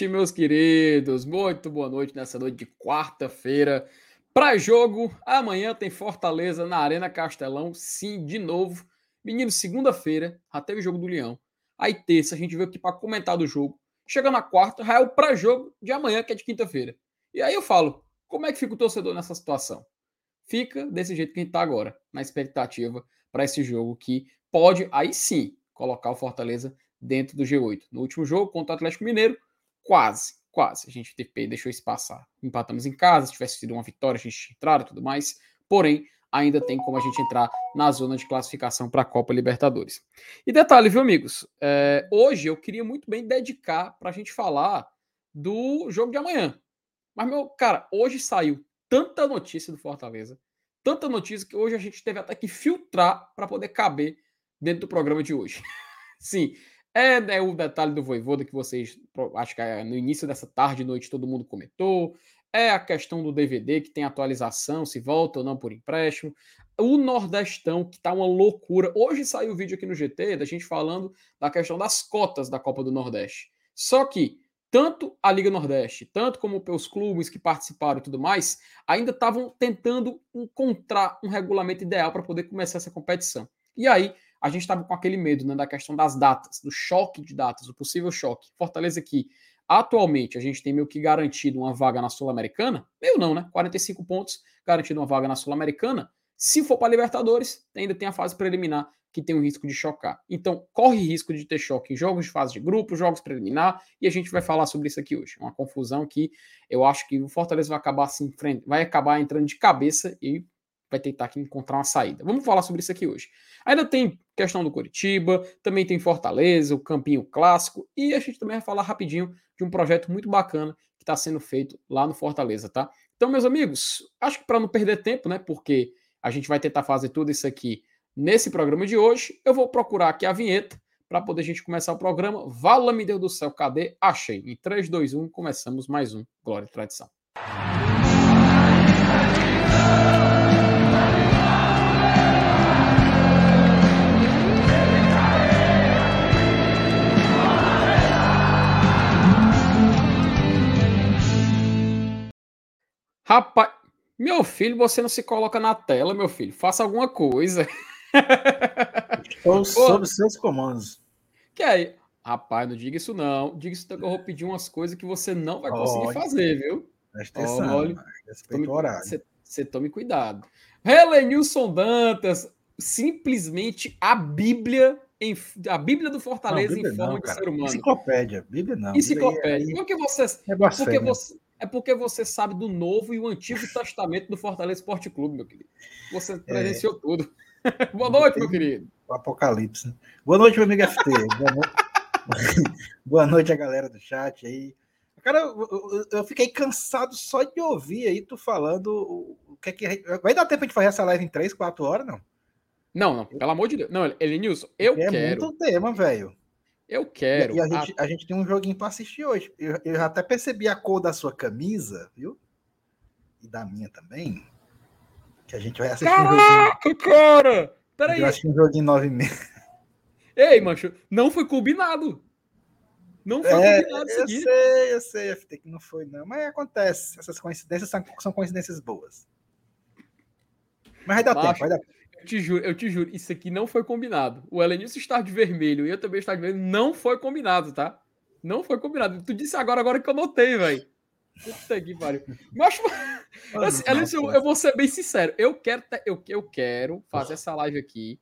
Noite, meus queridos. Muito boa noite nessa noite de quarta-feira. Para jogo, amanhã tem Fortaleza na Arena Castelão. Sim, de novo. Menino, segunda-feira, já teve jogo do Leão. Aí terça a gente veio aqui para comentar do jogo. Chega na quarta, já é o pré-jogo de amanhã, que é de quinta-feira. E aí eu falo, como é que fica o torcedor nessa situação? Fica desse jeito que a gente está agora, na expectativa para esse jogo que pode, aí sim, colocar o Fortaleza dentro do G8. No último jogo contra o Atlético Mineiro, quase, quase. A gente deixou isso passar. Empatamos em casa, se tivesse sido uma vitória, a gente entrar e tudo mais. Porém, ainda tem como a gente entrar na zona de classificação para a Copa Libertadores. E detalhe, viu, amigos? É, hoje eu queria muito bem dedicar para a gente falar do jogo de amanhã. Mas, meu, cara, hoje saiu tanta notícia do Fortaleza, tanta notícia que hoje a gente teve até que filtrar para poder caber dentro do programa de hoje. Sim, é né, o detalhe do Voivoda que vocês, acho que é no início dessa tarde e noite todo mundo comentou. É a questão do DVD que tem atualização, se volta ou não por empréstimo. O Nordestão, que tá uma loucura. Hoje saiu o vídeo aqui no GT da gente falando da questão das cotas da Copa do Nordeste. Só que tanto a Liga Nordeste, tanto como os clubes que participaram e tudo mais, ainda estavam tentando encontrar um regulamento ideal para poder começar essa competição. E aí, a gente estava com aquele medo né, da questão das datas, do choque de datas, o possível choque. Fortaleza que atualmente a gente tem meio que garantido uma vaga na Sul-Americana, meio não, né? 45 pontos, garantido uma vaga na Sul-Americana. Se for para Libertadores, ainda tem a fase preliminar que tem o risco de chocar. Então, corre risco de ter choque em jogos de fase de grupo, jogos preliminar, e a gente vai falar sobre isso aqui hoje. Uma confusão que eu acho que o Fortaleza vai acabar se vai acabar entrando de cabeça e vai tentar aqui encontrar uma saída. Vamos falar sobre isso aqui hoje. Ainda tem questão do Curitiba, também tem Fortaleza, o Campinho Clássico, e a gente também vai falar rapidinho de um projeto muito bacana que está sendo feito lá no Fortaleza, tá? Então, meus amigos, acho que para não perder tempo, né, porque a gente vai tentar fazer tudo isso aqui nesse programa de hoje, eu vou procurar aqui a vinheta para poder a gente começar o programa. Vala-me Deus do céu, cadê? Achei. Em 3, 2, 1, começamos mais um Glória e Tradição. Rapaz, meu filho, você não se coloca na tela, meu filho. Faça alguma coisa. Estou sob seus comandos. Que aí? Rapaz, não diga isso não. Diga isso que eu vou pedir umas coisas que você não vai conseguir olha, fazer, viu? Presta atenção. Olha, tome, você, você tome cuidado. Helenilson Dantas, simplesmente a Bíblia em, a Bíblia do Fortaleza não, Bíblia em forma não, de ser humano. Enciclopédia, Bíblia não. Enciclopédia. Bíblia aí, porque você, é porque você, é porque você sabe do Novo e o Antigo Testamento do Fortaleza Esporte Clube, meu querido. Você é. presenciou é. tudo. Boa noite, meu querido. O apocalipse. Né? Boa noite, meu amigo FT. Boa, noite. Boa noite a galera do chat aí. Cara, eu, eu, fiquei cansado só de ouvir aí tu falando o que é que. Vai dar tempo de fazer essa live em 3, 4 horas, não? Não, não, pelo amor de Deus. Não, Elenilson, eu é quero. É muito tema, velho. Eu quero. E, e a, gente, a... a, gente, tem um joguinho para assistir hoje. Eu, eu já até percebi a cor da sua camisa, viu? E da minha também. Que a gente vai assistir Caraca, um joguinho. cara! Peraí. Eu assistir um joguinho 9 e meia. Ei, mancho, não foi combinado. Não foi é, combinado isso aqui. Eu sei, eu sei, FT, que não foi, não. Mas acontece. Essas coincidências são, são coincidências boas. Mas vai dar Macho, tempo, vai dar tempo. Eu te juro, eu te juro, isso aqui não foi combinado. O Elenilson estar de vermelho e eu também estar de vermelho não foi combinado, tá? Não foi combinado. Tu disse agora, agora que eu notei, velho. Puta que pariu. Mas, assim, Elenilson, eu vou ser bem sincero. Eu quero, eu, eu quero fazer essa live aqui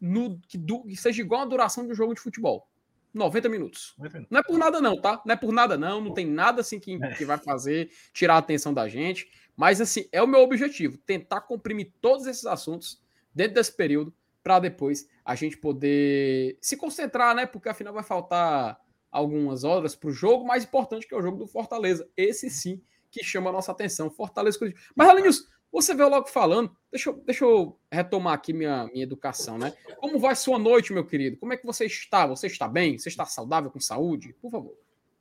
no, que, que seja igual a duração de um jogo de futebol. 90 minutos. Não é por nada, não, tá? Não é por nada, não. Não tem nada assim que, que vai fazer tirar a atenção da gente. Mas, assim, é o meu objetivo: tentar comprimir todos esses assuntos dentro desse período, para depois a gente poder se concentrar, né? Porque afinal vai faltar algumas horas para o jogo mais importante que é o jogo do Fortaleza. Esse sim que chama a nossa atenção. Fortaleza. Mas, Alinhos, você veio logo falando. Deixa eu, deixa eu retomar aqui minha, minha educação, né? Como vai sua noite, meu querido? Como é que você está? Você está bem? Você está saudável, com saúde? Por favor.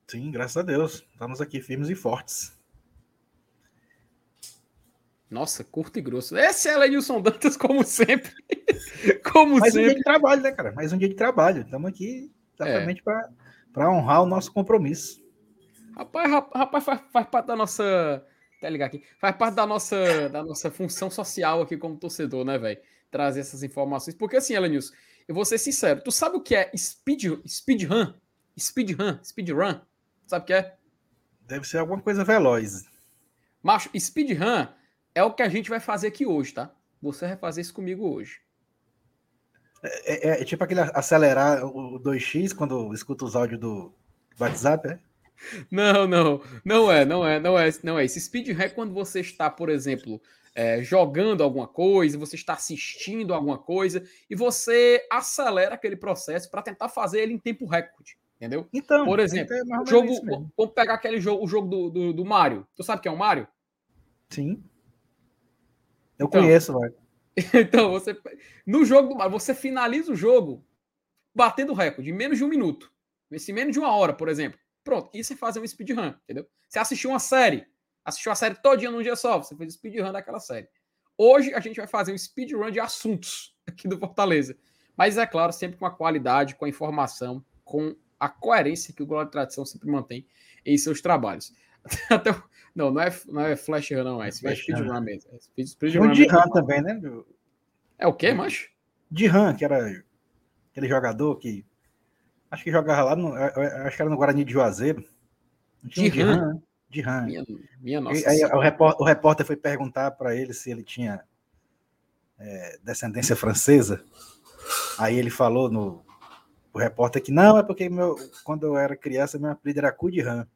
Sim, graças a Deus. Estamos aqui firmes e fortes. Nossa, curto e grosso. Esse é Lenilson Dantas, como sempre. como Mais sempre. um dia de trabalho, né, cara? Mais um dia de trabalho. Estamos aqui exatamente é. para honrar o nosso compromisso. Rapaz, rapaz faz, faz parte da nossa. Até ligar aqui. Faz parte da nossa, da nossa função social aqui como torcedor, né, velho? Trazer essas informações. Porque assim, Elenils, eu vou ser sincero. Tu sabe o que é speed, speedrun? Speedrun? Speedrun? Sabe o que é? Deve ser alguma coisa veloz. Macho, speedrun é o que a gente vai fazer aqui hoje, tá? Você vai fazer isso comigo hoje. É, é, é tipo aquele acelerar o 2x quando escuta os áudios do WhatsApp, né? Não, não, não é, não é, não é, não é. Esse speedrun é quando você está, por exemplo, é, jogando alguma coisa, você está assistindo alguma coisa e você acelera aquele processo para tentar fazer ele em tempo recorde, entendeu? Então, por exemplo, é jogo, vamos pegar aquele jogo, o jogo do, do, do Mario. Tu sabe que é o Mario? Sim. Eu então, conheço, velho. então, você no jogo do Mario, você finaliza o jogo batendo recorde em menos de um minuto. Em menos de uma hora, por exemplo. Pronto, isso é fazer um speedrun, entendeu? Você assistiu uma série, assistiu a série todinha num dia só, você fez speedrun daquela série. Hoje a gente vai fazer um speedrun de assuntos aqui do Fortaleza. Mas é claro, sempre com a qualidade, com a informação, com a coerência que o Glória de Tradição sempre mantém em seus trabalhos. Até, não, não é, não é Flash Run, não, é, é speedrun mesmo. É speedrun de Run também, né? É o quê, macho? De Run, que era aquele jogador que Acho que jogava lá, no, acho que era no Guarani de Juazeiro. De Ram? Né? De Ram. Minha, minha nossa. E, aí o repórter, o repórter, foi perguntar para ele se ele tinha é, descendência francesa. Aí ele falou no o repórter que não, é porque meu, quando eu era criança, meu apelido era cu de Ram.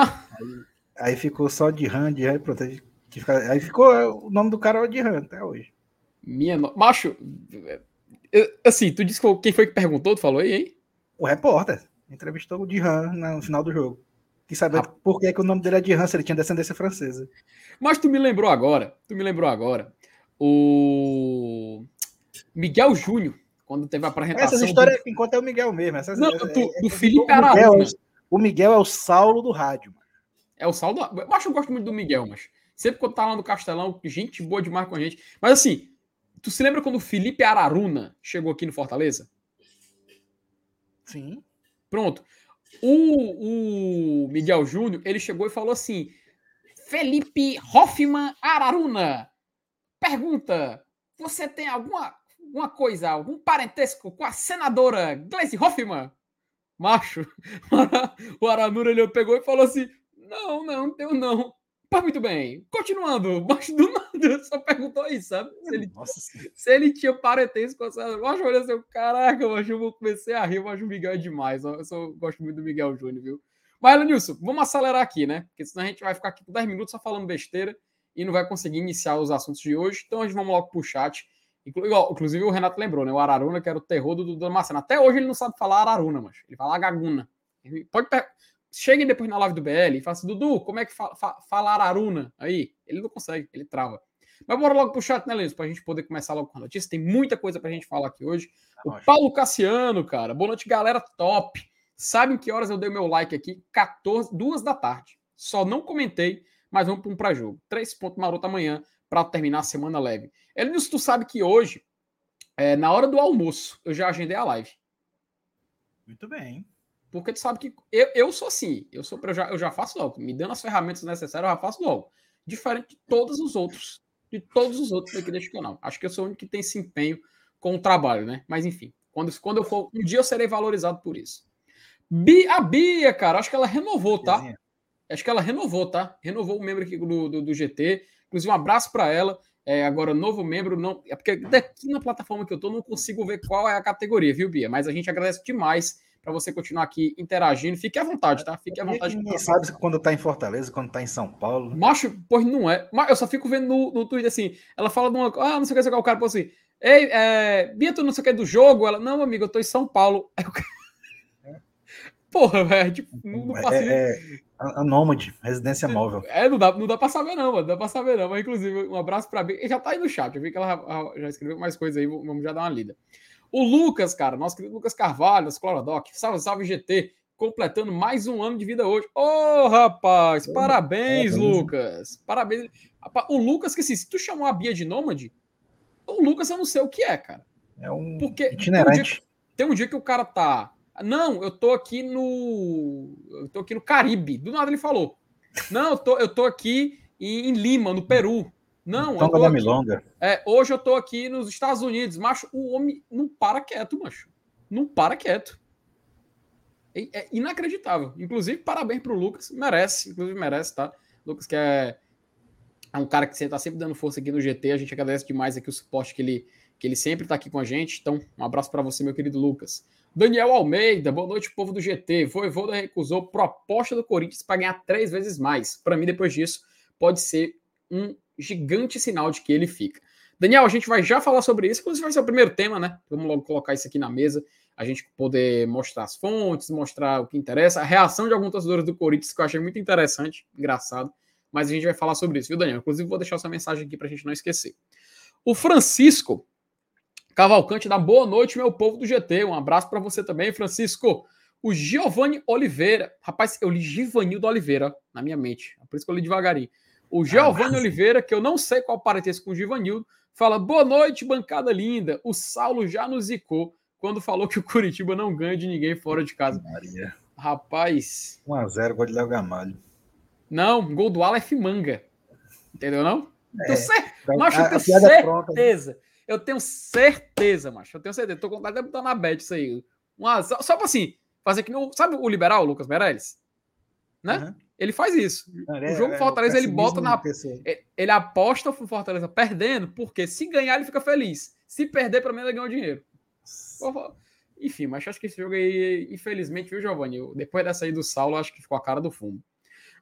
Aí, aí, ficou só de Ram, de Ram, pronto. Aí, aí ficou o nome do cara de Ram até hoje. Minha no... Macho, assim, tu disse quem foi que perguntou, tu falou aí, hein? O repórter entrevistou o Dihan no final do jogo. Quis saber ah. por que, que o nome dele é Dihan, se ele tinha descendência francesa. Mas tu me lembrou agora, tu me lembrou agora, o Miguel Júnior, quando teve a apresentação... Essas histórias do... enquanto é o Miguel mesmo. Essas, Não, é, do, é, do Felipe Araruna. O Miguel é o Saulo do rádio. É o Saulo do... Eu acho que eu gosto muito do Miguel, mas sempre quando tá lá no Castelão, gente boa demais com a gente. Mas assim, tu se lembra quando o Felipe Araruna chegou aqui no Fortaleza? Sim. Pronto. O, o Miguel Júnior, ele chegou e falou assim: Felipe Hoffman Araruna, pergunta: você tem alguma, alguma coisa, algum parentesco com a senadora Gleisi Hoffman? Macho, o Aranura ele pegou e falou assim: não, não, não tenho não. Mas muito bem, continuando, mas do nada só perguntou isso, sabe? Se ele, se ele tinha parentesco com essa. Eu acho assim, caraca, mas eu comecei a rir, eu acho o Miguel é demais. Eu só gosto muito do Miguel Júnior, viu? Mas, Nilson, vamos acelerar aqui, né? Porque senão a gente vai ficar aqui por 10 minutos só falando besteira e não vai conseguir iniciar os assuntos de hoje. Então a gente vamos logo pro chat. Inclusive o Renato lembrou, né? O Araruna, que era o terror do Dudu Macena. Até hoje ele não sabe falar Araruna, mas ele fala Gaguna. pode, cheguem depois na live do BL e façam assim, Dudu, como é que fala, fala Araruna? Aí, ele não consegue, ele trava. Mas bora logo pro chat, né, Lenço? Pra gente poder começar logo com a notícia. Tem muita coisa pra gente falar aqui hoje. O Paulo Cassiano, cara. Boa noite, galera top. Sabem que horas eu dei meu like aqui? 14, duas da tarde. Só não comentei, mas vamos para um pra jogo. Três pontos maroto amanhã para terminar a semana leve. Elenilson, tu sabe que hoje, é, na hora do almoço, eu já agendei a live. Muito bem. Porque tu sabe que eu, eu sou assim, eu sou eu já, eu já faço logo. Me dando as ferramentas necessárias, eu já faço logo. Diferente de todos os outros, de todos os outros aqui deste canal. Acho que eu sou o único que tem esse empenho com o trabalho, né? Mas enfim, quando, quando eu for, um dia eu serei valorizado por isso. Bia, a Bia, cara, acho que ela renovou, tá? Acho que ela renovou, tá? Renovou o membro aqui do, do, do GT. Inclusive, um abraço para ela. É, agora, novo membro, não. É porque daqui na plataforma que eu tô, não consigo ver qual é a categoria, viu, Bia? Mas a gente agradece demais para você continuar aqui interagindo. Fique à vontade, tá? Fique à vontade. Ninguém sabe quando tá em Fortaleza, quando tá em São Paulo. Macho, pois não é. Eu só fico vendo no, no Twitter assim, ela fala de uma. Ah, não sei o que, o cara pô assim. Ei, é, Bia, tu não sei o que do jogo? Ela, não, amigo, eu tô em São Paulo. Porra, velho, tipo, não, não passa. É, é, a Nômade, residência móvel. É, não dá, não dá pra saber, não, mano. Não dá pra saber, não. Mas, inclusive, um abraço pra Bia. Já tá aí no chat. Eu vi que ela já escreveu mais coisas aí. Vamos já dar uma lida. O Lucas, cara, nosso querido Lucas Carvalho, das Clorodoc. Salve, salve, GT. Completando mais um ano de vida hoje. Ô, oh, rapaz, parabéns, Lucas. Parabéns. O Lucas, que se tu chamou a Bia de nômade, o Lucas eu não sei o que é, cara. É um Porque itinerante. Tem um, dia, tem um dia que o cara tá Não, eu tô aqui no. Eu tô aqui no Caribe. Do nada ele falou. Não, eu tô, eu tô aqui em, em Lima, no Peru. Não, Tonga da Milonga. É, hoje eu tô aqui nos Estados Unidos. Macho, o homem não para quieto, macho. Não para quieto. É, é inacreditável. Inclusive, parabéns pro Lucas. Merece, inclusive merece, tá? Lucas, que é, é um cara que você tá sempre dando força aqui no GT. A gente agradece demais aqui o suporte que ele, que ele sempre tá aqui com a gente. Então, um abraço para você, meu querido Lucas. Daniel Almeida, boa noite, povo do GT. Voivoda recusou proposta do Corinthians para ganhar três vezes mais. Para mim, depois disso, pode ser um gigante sinal de que ele fica. Daniel, a gente vai já falar sobre isso, inclusive vai ser o primeiro tema, né? Vamos logo colocar isso aqui na mesa, a gente poder mostrar as fontes, mostrar o que interessa, a reação de alguns torcedores do Corinthians, que eu achei muito interessante, engraçado, mas a gente vai falar sobre isso, viu, Daniel? Inclusive, vou deixar essa mensagem aqui para a gente não esquecer. O Francisco Cavalcante da boa noite, meu povo do GT. Um abraço para você também, Francisco. O Giovanni Oliveira. Rapaz, eu li Givanildo Oliveira na minha mente. É por isso que eu li devagarinho. O Giovanni ah, Oliveira, que eu não sei qual parentesco com o Givanildo, fala: Boa noite, bancada linda. O Saulo já nos zicou quando falou que o Curitiba não ganha de ninguém fora de casa. Maria. Rapaz. 1x0, gol de Léo Gamalho. Não, gol do Aleph Manga. Entendeu, não? É, Tô cer... Então, Mas eu tenho certeza. Pronta. Eu tenho certeza, macho. Eu tenho certeza. Tô com de botar na bet isso aí. Uma, só, só pra assim, fazer que não. Sabe o liberal, Lucas Meirelles? Né? Uhum. Ele faz isso. É, o jogo é, Fortaleza, ele bota na. Ele aposta o Fortaleza perdendo, porque se ganhar, ele fica feliz. Se perder, pelo menos ele ganha o dinheiro. Enfim, mas acho que esse jogo aí, infelizmente, viu, Giovanni? Depois dessa aí do Saulo, acho que ficou a cara do fumo.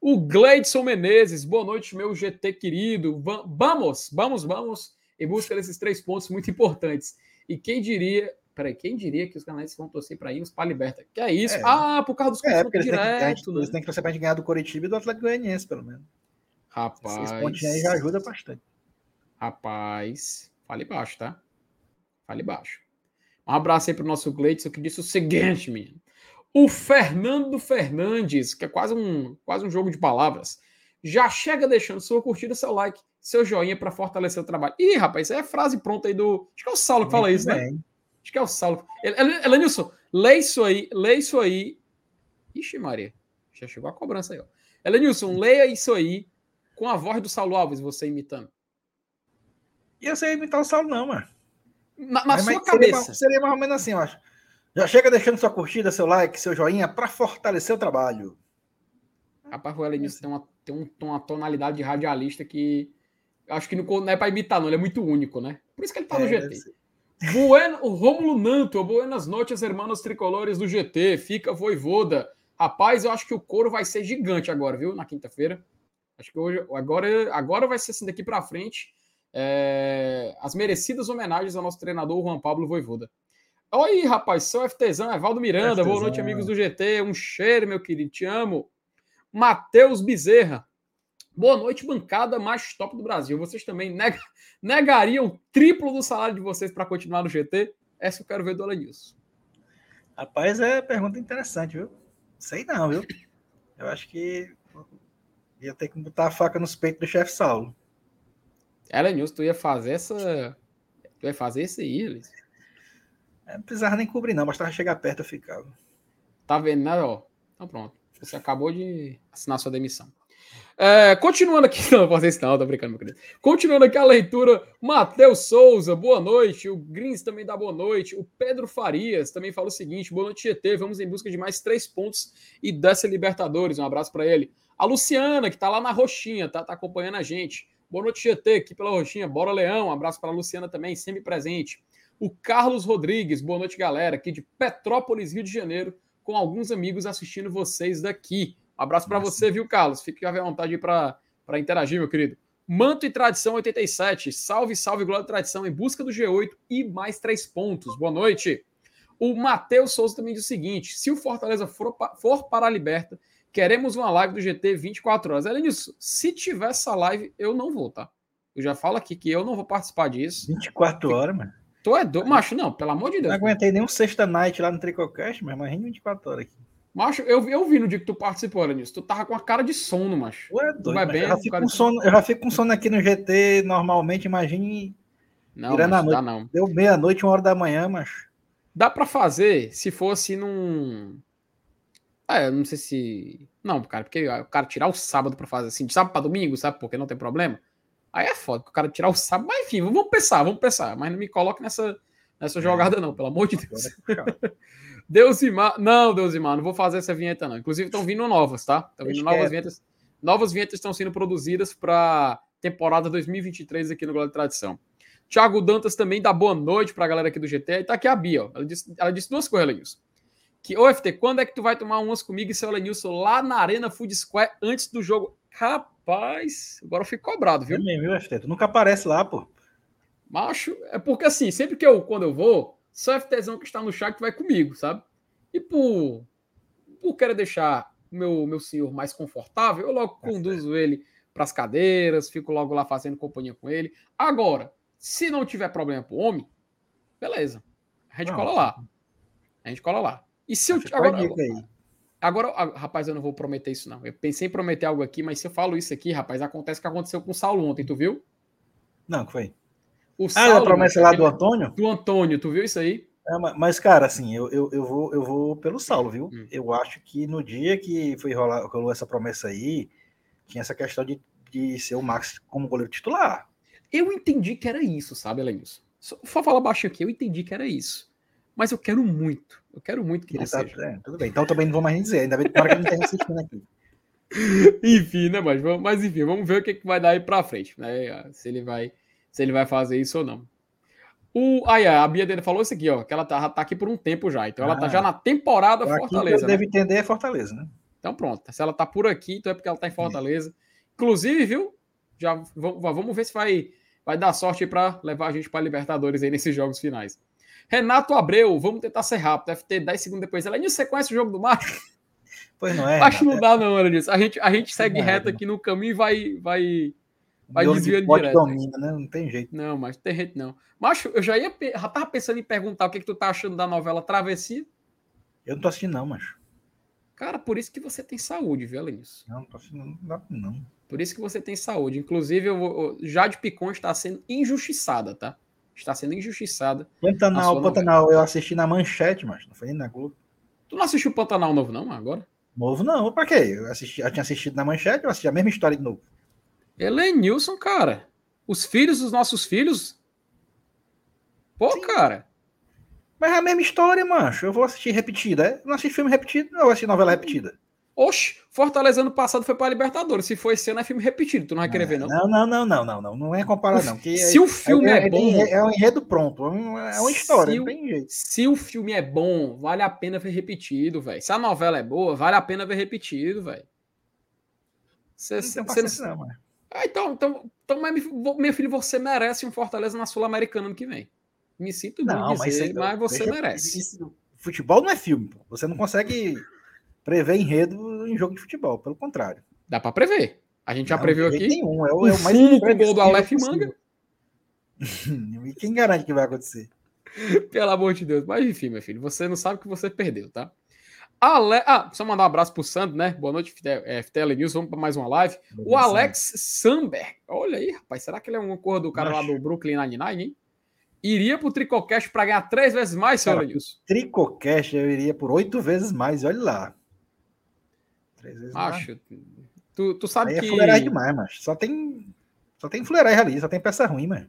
O Gleidson Menezes, boa noite, meu GT querido. Vamos, vamos, vamos em busca desses três pontos muito importantes. E quem diria, peraí, quem diria que os canais vão torcer para irmos para a Liberta? Que é isso? É. Ah, por causa dos é, confrontos diretos. Né? Eles têm que torcer para ganhar do Coritiba e do Atlético Goianiense, pelo menos. Rapaz. Esses pontos aí já ajuda bastante. Rapaz, fale baixo, tá? Fale baixo. Um abraço aí para o nosso Gleitson que disse o seguinte, menino. O Fernando Fernandes, que é quase um, quase um jogo de palavras, já chega deixando sua curtida, seu like seu joinha para fortalecer o trabalho. Ih, rapaz, isso é frase pronta aí do. Acho que é o Saulo que fala Muito isso, né? bem. né? Acho que é o Saulo. Elenilson, lê isso aí, lê isso aí. Ixi, Maria, já chegou a cobrança aí, ó. Elenilson, leia isso aí com a voz do Saulo Alves, você imitando. E eu sei imitar o Saulo, não, mano. Na, na sua cabeça. Seria, seria mais ou menos assim, eu acho. Já chega deixando sua curtida, seu like, seu joinha para fortalecer o trabalho. Rapaz, o Elenilson tem uma, tem um, uma tonalidade de radialista que Acho que não, é para imitar, não. Ele é muito único, né? Por isso que ele tá no é, GT. Bueno, o Rômulo Nanto, buenas noites, hermanos tricolores do GT. Fica voivoda. Rapaz, eu acho que o couro vai ser gigante agora, viu? Na quinta-feira. Acho que hoje, agora, agora vai ser assim daqui para frente. É, as merecidas homenagens ao nosso treinador Juan Pablo Voivoda. Oi, rapaz, sou FTzão, Evaldo Miranda. FTzão. Boa noite, amigos do GT. Um cheiro, meu querido. Te amo. Matheus Bezerra. Boa noite, bancada mais top do Brasil. Vocês também neg negariam o triplo do salário de vocês para continuar no GT? Essa eu quero ver do Alanilson. Rapaz, é pergunta interessante, viu? Sei não, viu? Eu acho que ia ter que botar a faca nos peitos do chefe Saulo. Alanilson, tu ia fazer essa. Tu ia fazer isso aí, Elis? É, não precisava nem cobrir, não, bastava chegar perto eu ficava. Tá vendo, né? Ó. Então pronto. Você acabou de assinar sua demissão. É, continuando aqui, não, vocês não, tô brincando, meu querido. Continuando aqui a leitura, Matheus Souza, boa noite. O Grins também dá boa noite. O Pedro Farias também fala o seguinte: boa noite, GT. Vamos em busca de mais três pontos e dessa Libertadores. Um abraço para ele. A Luciana, que tá lá na Roxinha, tá, tá acompanhando a gente. Boa noite, GT, aqui pela Roxinha. Bora, Leão. Um abraço para a Luciana também, sempre presente. O Carlos Rodrigues, boa noite, galera, aqui de Petrópolis, Rio de Janeiro, com alguns amigos assistindo vocês daqui. Abraço para você, viu, Carlos? Fique à vontade para interagir, meu querido. Manto e Tradição 87. Salve, salve, Glória e Tradição em busca do G8 e mais três pontos. Boa noite. O Matheus Souza também diz o seguinte: se o Fortaleza for, for para a Liberta, queremos uma live do GT 24 horas. Além disso, se tiver essa live, eu não vou, tá? Eu já falo aqui que eu não vou participar disso. 24 horas, mano. Tu é doido, macho, não, pelo amor de Deus. Não aguentei nem um sexta night lá no Tricocast, mas imagina 24 horas aqui. Macho, eu, eu vi no dia que tu participou, nisso. Tu tava com a cara de sono, macho. Ué, doido, vai bem, eu, já fico com sono, eu já fico com sono aqui no GT normalmente, imagine. Não, macho, a noite. Não. Deu meia-noite, uma hora da manhã, macho. Dá para fazer se fosse num. É, não sei se. Não, cara, porque o cara tirar o sábado para fazer assim, de sábado para domingo, sabe? Porque não tem problema. Aí é foda, o cara tirar o sábado. Mas enfim, vamos pensar, vamos pensar. Mas não me coloque nessa, nessa é. jogada, não, pelo amor de Deus. Deus e Mar. Não, Deus e Mar, não vou fazer essa vinheta, não. Inclusive, estão vindo novas, tá? Estão vindo novas vinhetas. Novas vinhetas estão sendo produzidas para temporada 2023 aqui no Glória de Tradição. Thiago Dantas também dá boa noite para a galera aqui do GT. E tá aqui a Bia, ó. Ela disse, ela disse duas coisas, Lenilson. Que, ô FT, quando é que tu vai tomar umas comigo e seu Lenilson lá na Arena Food Square antes do jogo? Rapaz, agora eu fico cobrado, viu? Mesmo, viu, FT? Tu nunca aparece lá, pô. Macho, é porque assim, sempre que eu, quando eu vou, só o FTzão que está no chat vai comigo, sabe? E por, por querer deixar o meu, meu senhor mais confortável, eu logo conduzo ele para as cadeiras, fico logo lá fazendo companhia com ele. Agora, se não tiver problema pro homem, beleza. A gente não, cola lá. A gente cola lá. E se eu. Agora, agora, agora, rapaz, eu não vou prometer isso, não. Eu pensei em prometer algo aqui, mas se eu falo isso aqui, rapaz, acontece o que aconteceu com o Saulo ontem, tu viu? Não, que foi? O Saulo, ah, a promessa lá do Antônio? Do Antônio, tu viu isso aí? É, mas, cara, assim, eu, eu, eu, vou, eu vou pelo Saulo, viu? Hum. Eu acho que no dia que foi rolar, rolou essa promessa aí, tinha essa questão de, de ser o Max como goleiro titular. Eu entendi que era isso, sabe, Elenilson? Só falar baixo aqui, eu entendi que era isso. Mas eu quero muito. Eu quero muito que ele tá, seja. É, tudo bem. Então também não vou mais dizer. Ainda bem que para que não tenha assistindo aqui. enfim, né, mas, vamos, mas enfim, vamos ver o que, que vai dar aí pra frente, né? Se ele vai, se ele vai fazer isso ou não. O, aí, a Bia dele falou isso aqui, ó, que ela tá, tá aqui por um tempo já. Então ah, ela tá ah. já na temporada Fortaleza. Né? Deve entender é Fortaleza, né? Então pronto. Se ela tá por aqui, então é porque ela tá em Fortaleza. Inclusive, viu? Já vamos ver se vai vai dar sorte para levar a gente para Libertadores aí nesses jogos finais. Renato Abreu, vamos tentar ser rápido. FT 10 segundos depois. Ela você conhece o jogo do Macho? Pois não é. Acho que não dá, não, disso. A gente, a gente segue reto aqui no caminho e vai, vai, vai desviando de direto. Domina, né? Não tem jeito. Não, mas não tem jeito, não. Macho, eu já ia já tava pensando em perguntar o que, que tu tá achando da novela Travessia. Eu não tô assistindo, não, macho. Cara, por isso que você tem saúde, viu, Alenis? Não, não tô assistindo, não dá, não. Por isso que você tem saúde. Inclusive, eu, Jade Picon está sendo injustiçada, tá? Está sendo injustiçada. Pantanal, Pantanal, eu assisti na manchete, mas não foi nem na Globo. Tu não assistiu Pantanal novo, não, agora? Novo não, pra quê? Eu, assisti, eu tinha assistido na manchete, eu assisti a mesma história de novo. Nilson, cara. Os filhos dos nossos filhos. Pô, Sim. cara. Mas é a mesma história, mancho. Eu vou assistir repetida. É? Eu não assisti filme repetido, não, eu vou assistir novela repetida. Oxe, Fortaleza ano passado foi para a Libertadores. Se for esse ano, é filme repetido. Tu não vai querer ver, não? Não, não, não, não, não, não. Não é comparar, não. Que se é, o filme é, é, bom. É um enredo pronto. É uma história, se, tem jeito. Se o filme é bom, vale a pena ver repetido, velho. Se a novela é boa, vale a pena ver repetido, velho. Você não, cê, não, mano. Ah, então, então, então meu filho, você merece um Fortaleza na Sul-Americana ano que vem. Me sinto não, bem dizer, mas, mas você merece. Isso, futebol não é filme, pô. Você não consegue prever enredo em jogo de futebol, pelo contrário. Dá para prever. A gente já não, previu aqui. Nenhum. É o, é o mais fumo com o gol do Aleph Manga. e quem garante que vai acontecer? Pelo amor de Deus. Mas enfim, meu filho, você não sabe que você perdeu, tá? Ale... Ah, só mandar um abraço pro Sandro, né? Boa noite, FTL News. Vamos para mais uma live. o Alex Samberg. Olha aí, rapaz. Será que ele é uma cor do cara Mas... lá do Brooklyn Nine-Nine, hein? Iria pro Tricocast para ganhar três vezes mais, senhor Nilson? Tricocast eu iria por oito vezes mais, olha lá. Três vezes Acho. Tu, tu sabe Aí que. É fuleiragem demais, mas só tem. Só tem fuleiragem ali, só tem peça ruim, mano.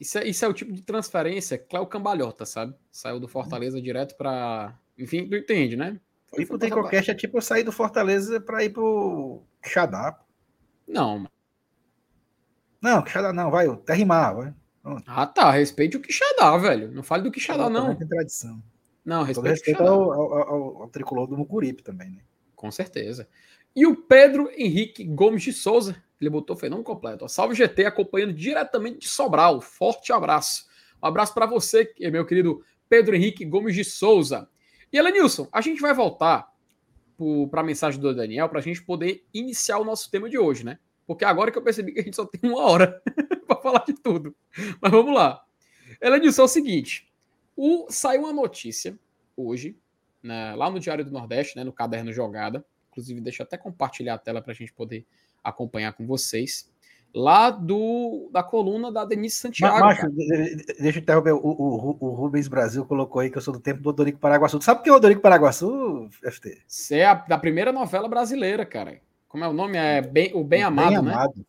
Isso é, isso é o tipo de transferência Cléo Cambalhota, sabe? Saiu do Fortaleza hum. direto para. Enfim, tu entende, né? Ir pro Tricocast é tipo sair do Fortaleza para ir pro Xadá. Não. Não, Xadá não, vai, até rimar, vai. Ah, tá. Respeite o Quixadá, velho. Não fale do Quixadá, não. Tem tradição. Não, respeite respeito ao, ao, ao, ao, tricolor do Mucuripe também, né? Com certeza. E o Pedro Henrique Gomes de Souza, ele botou fenômeno completo. Salve GT, acompanhando diretamente de Sobral. Forte abraço. Um abraço para você, meu querido Pedro Henrique Gomes de Souza. E Elenilson, a gente vai voltar para a mensagem do Daniel para a gente poder iniciar o nosso tema de hoje, né? Porque agora que eu percebi que a gente só tem uma hora para falar de tudo. Mas vamos lá. Elenilson, é o seguinte: o, saiu uma notícia hoje né, lá no Diário do Nordeste, né, no caderno Jogada. Inclusive, deixa eu até compartilhar a tela para a gente poder acompanhar com vocês. Lá do, da coluna da Denise Santiago. Macho, deixa eu interromper. O, o, o, Rubens Brasil colocou aí que eu sou do tempo do Odorico Paraguaçu. Tu sabe o que é o Odorico Paraguaçu, FT? Isso é a, da primeira novela brasileira, cara. Como é o nome? É bem, o Bem Amado, bem né? Amado.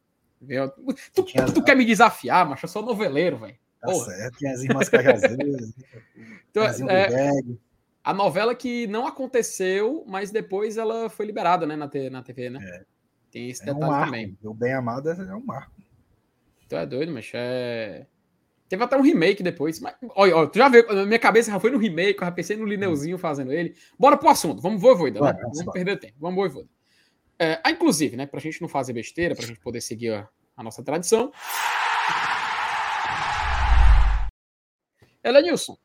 Tu, tu, tu, quer me desafiar, mas eu sou noveleiro, velho. Tá certo, tinha as irmãs Cajazeiras. então, é, a novela que não aconteceu, mas depois ela foi liberada, né, na, na TV, né? É. Tem esse é detalhe um também. O Bem Amado é um marco. Tu é doido, mas é. Teve até um remake depois. Mas, olha, olha, tu já viu, minha cabeça já foi no remake, eu já pensei no Lineuzinho fazendo ele. Bora pro assunto, vamos voivoda, né? Vamos perder tempo, vamos voivoda. É, ah, inclusive, né, pra gente não fazer besteira, pra gente poder seguir a, a nossa tradição. Elenilson,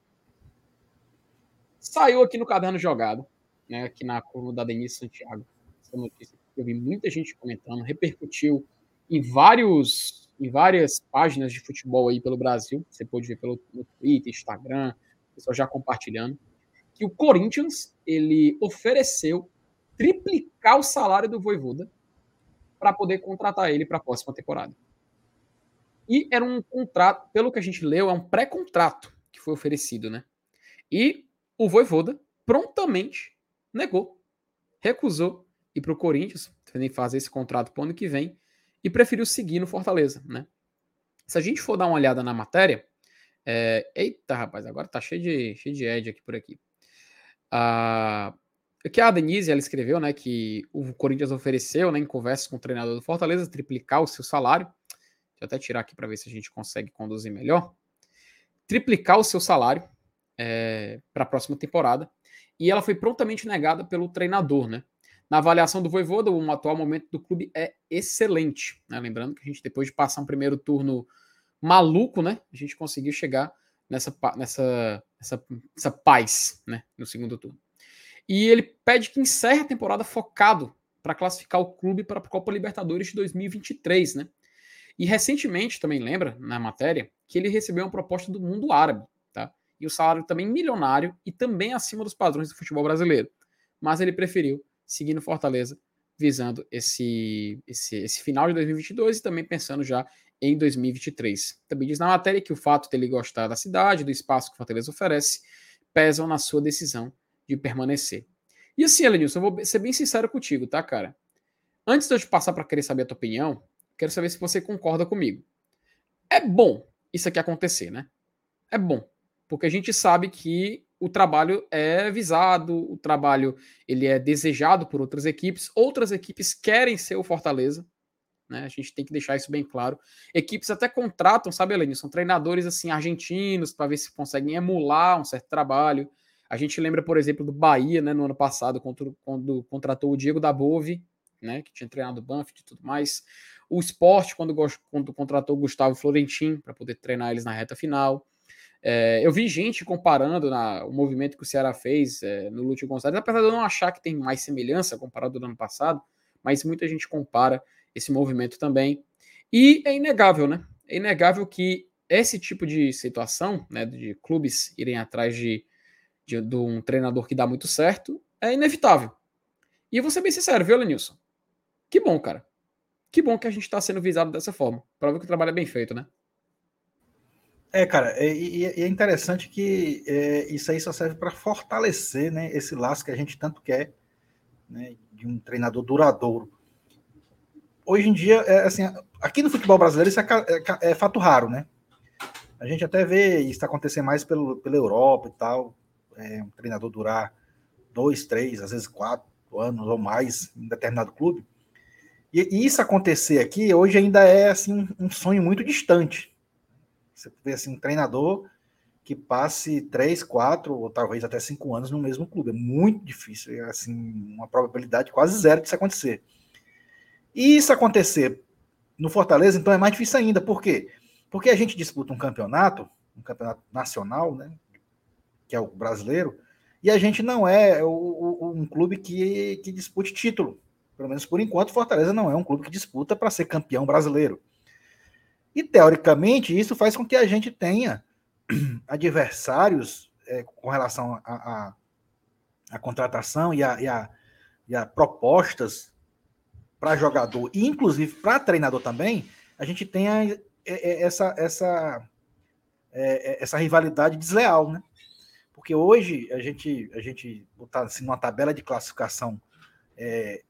saiu aqui no caderno jogado, né, aqui na curva da Denise Santiago, essa notícia eu vi muita gente comentando, repercutiu em vários em várias páginas de futebol aí pelo Brasil, você pode ver pelo Twitter, Instagram, pessoal já compartilhando, que o Corinthians ele ofereceu triplicar o salário do Voivoda para poder contratar ele para a próxima temporada. E era um contrato, pelo que a gente leu, é um pré-contrato que foi oferecido, né? E o Voivoda prontamente negou, recusou ir para o Corinthians, nem fazer esse contrato para o ano que vem, e preferiu seguir no Fortaleza, né? Se a gente for dar uma olhada na matéria, é... eita rapaz, agora tá cheio de, cheio de Ed aqui por aqui. Ah, que a Denise ela escreveu, né, que o Corinthians ofereceu, né, em conversa com o treinador do Fortaleza, triplicar o seu salário. Deixa eu até tirar aqui para ver se a gente consegue conduzir melhor. Triplicar o seu salário é, para a próxima temporada. E ela foi prontamente negada pelo treinador, né? Na avaliação do Voivoda, o atual momento do clube é excelente. Né? Lembrando que a gente, depois de passar um primeiro turno maluco, né? A gente conseguiu chegar nessa, nessa, nessa paz né? no segundo turno. E ele pede que encerre a temporada focado para classificar o clube para a Copa Libertadores de 2023, né? E recentemente, também lembra, na matéria, que ele recebeu uma proposta do mundo árabe, tá? E o salário também milionário e também acima dos padrões do futebol brasileiro. Mas ele preferiu seguir no Fortaleza, visando esse, esse, esse final de 2022 e também pensando já em 2023. Também diz na matéria que o fato dele gostar da cidade, do espaço que Fortaleza oferece, pesam na sua decisão de permanecer. E assim, Elenilson, eu vou ser bem sincero contigo, tá, cara? Antes de eu te passar para querer saber a tua opinião, quero saber se você concorda comigo. É bom isso aqui acontecer, né? É bom, porque a gente sabe que o trabalho é visado, o trabalho ele é desejado por outras equipes, outras equipes querem ser o Fortaleza, né? A gente tem que deixar isso bem claro. Equipes até contratam, sabe, Elenilson, treinadores assim argentinos para ver se conseguem emular um certo trabalho. A gente lembra, por exemplo, do Bahia, né, no ano passado, quando, quando contratou o Diego da Bove, né, que tinha treinado o Banfield e tudo mais. O Sport, quando, quando contratou o Gustavo Florentin para poder treinar eles na reta final. É, eu vi gente comparando na, o movimento que o Ceará fez é, no Lúcio Gonçalves, apesar de eu não achar que tem mais semelhança comparado do ano passado, mas muita gente compara esse movimento também. E é inegável, né? É inegável que esse tipo de situação, né, de clubes irem atrás de de, de um treinador que dá muito certo, é inevitável. E eu vou ser bem sincero, viu, Lenilson? Que bom, cara. Que bom que a gente está sendo visado dessa forma. Prova que o trabalho é bem feito, né? É, cara, e é, é, é, interessante que é, isso aí só serve para fortalecer né, esse laço que a gente tanto quer né, de um treinador duradouro. Hoje em dia, é, assim, aqui no futebol brasileiro isso é, é, é fato raro, né? A gente até vê isso acontecer mais pelo, pela Europa e tal é, um treinador durar dois, três, às vezes quatro anos ou mais em determinado clube. E, e isso acontecer aqui hoje ainda é assim um sonho muito distante. Você vê assim um treinador que passe três, quatro ou talvez até cinco anos no mesmo clube. É muito difícil, é assim uma probabilidade quase zero de isso acontecer. E isso acontecer no Fortaleza, então é mais difícil ainda. Por quê? Porque a gente disputa um campeonato, um campeonato nacional, né? que é o brasileiro, e a gente não é um clube que, que dispute título. Pelo menos por enquanto, Fortaleza não é um clube que disputa para ser campeão brasileiro. E, teoricamente, isso faz com que a gente tenha adversários é, com relação a contratação e a, e a, e a propostas para jogador, e inclusive para treinador também, a gente tenha essa, essa, essa rivalidade desleal, né? Porque hoje a gente, a gente botar assim, numa tabela de classificação, é,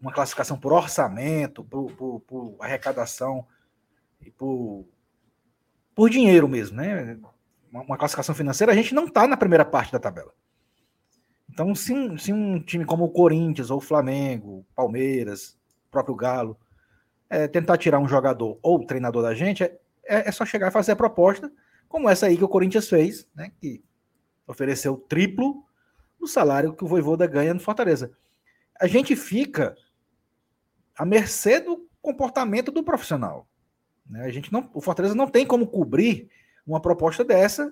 uma classificação por orçamento, por, por, por arrecadação e por, por dinheiro mesmo, né? Uma, uma classificação financeira, a gente não está na primeira parte da tabela. Então, se um, se um time como o Corinthians, ou o Flamengo, Palmeiras, próprio Galo, é, tentar tirar um jogador ou treinador da gente, é, é, só chegar e fazer a proposta, como essa aí que o Corinthians fez, né, que ofereceu triplo do salário que o Voivoda ganha no Fortaleza. A gente fica à mercê do comportamento do profissional. Né? A gente não, o Fortaleza não tem como cobrir uma proposta dessa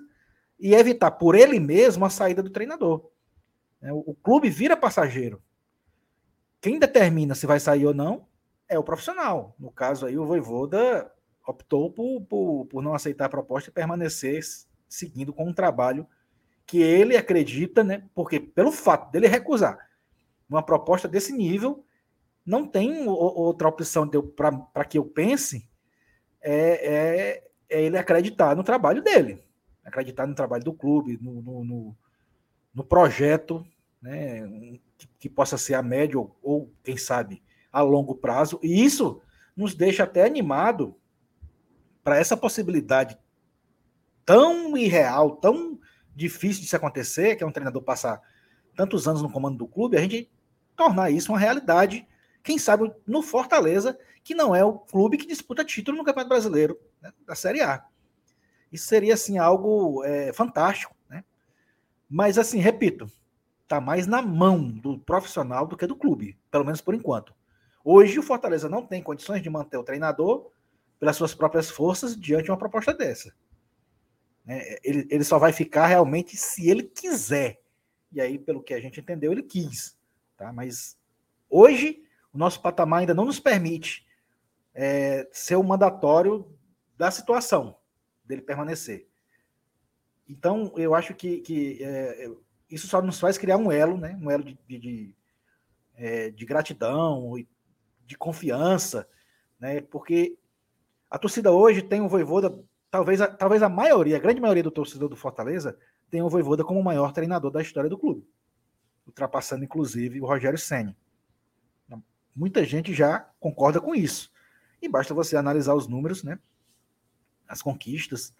e evitar por ele mesmo a saída do treinador. Né? O, clube vira passageiro. Quem determina se vai sair ou não é o profissional. No caso aí, o Voivoda optou por, por, por não aceitar a proposta e permanecer seguindo com um trabalho que ele acredita, né? Porque pelo fato dele recusar uma proposta desse nível, não tem outra opção para que eu pense é, é, é, ele acreditar no trabalho dele, acreditar no trabalho do clube, no, no, no, no projeto, né? Que, que, possa ser a médio ou, quem sabe, a longo prazo. E isso nos deixa até animado para essa possibilidade tão irreal, tão difícil de se acontecer, que é um treinador passar tantos anos no comando do clube, a gente tornar isso uma realidade, quem sabe no Fortaleza, que não é o clube que disputa título no Campeonato Brasileiro né, da Série A. Isso seria assim algo é, fantástico, né? Mas assim, repito, está mais na mão do profissional do que do clube, pelo menos por enquanto. Hoje o Fortaleza não tem condições de manter o treinador pelas suas próprias forças diante de uma proposta dessa. Né? Ele, ele só vai ficar realmente se ele quiser. E aí, pelo que a gente entendeu, ele quis. Tá? Mas hoje, o nosso patamar ainda não nos permite é, ser o mandatório da situação, dele permanecer. Então, eu acho que, que é, isso só nos faz criar um elo, né? um elo de, de, de, é, de gratidão, de confiança, né? porque a torcida hoje tem um Voivoda talvez a, talvez a maioria, a grande maioria do torcedor do Fortaleza tem o Voivoda como o maior treinador da história do clube, ultrapassando inclusive o Rogério Senna. Muita gente já concorda com isso. E basta você analisar os números, né? As conquistas,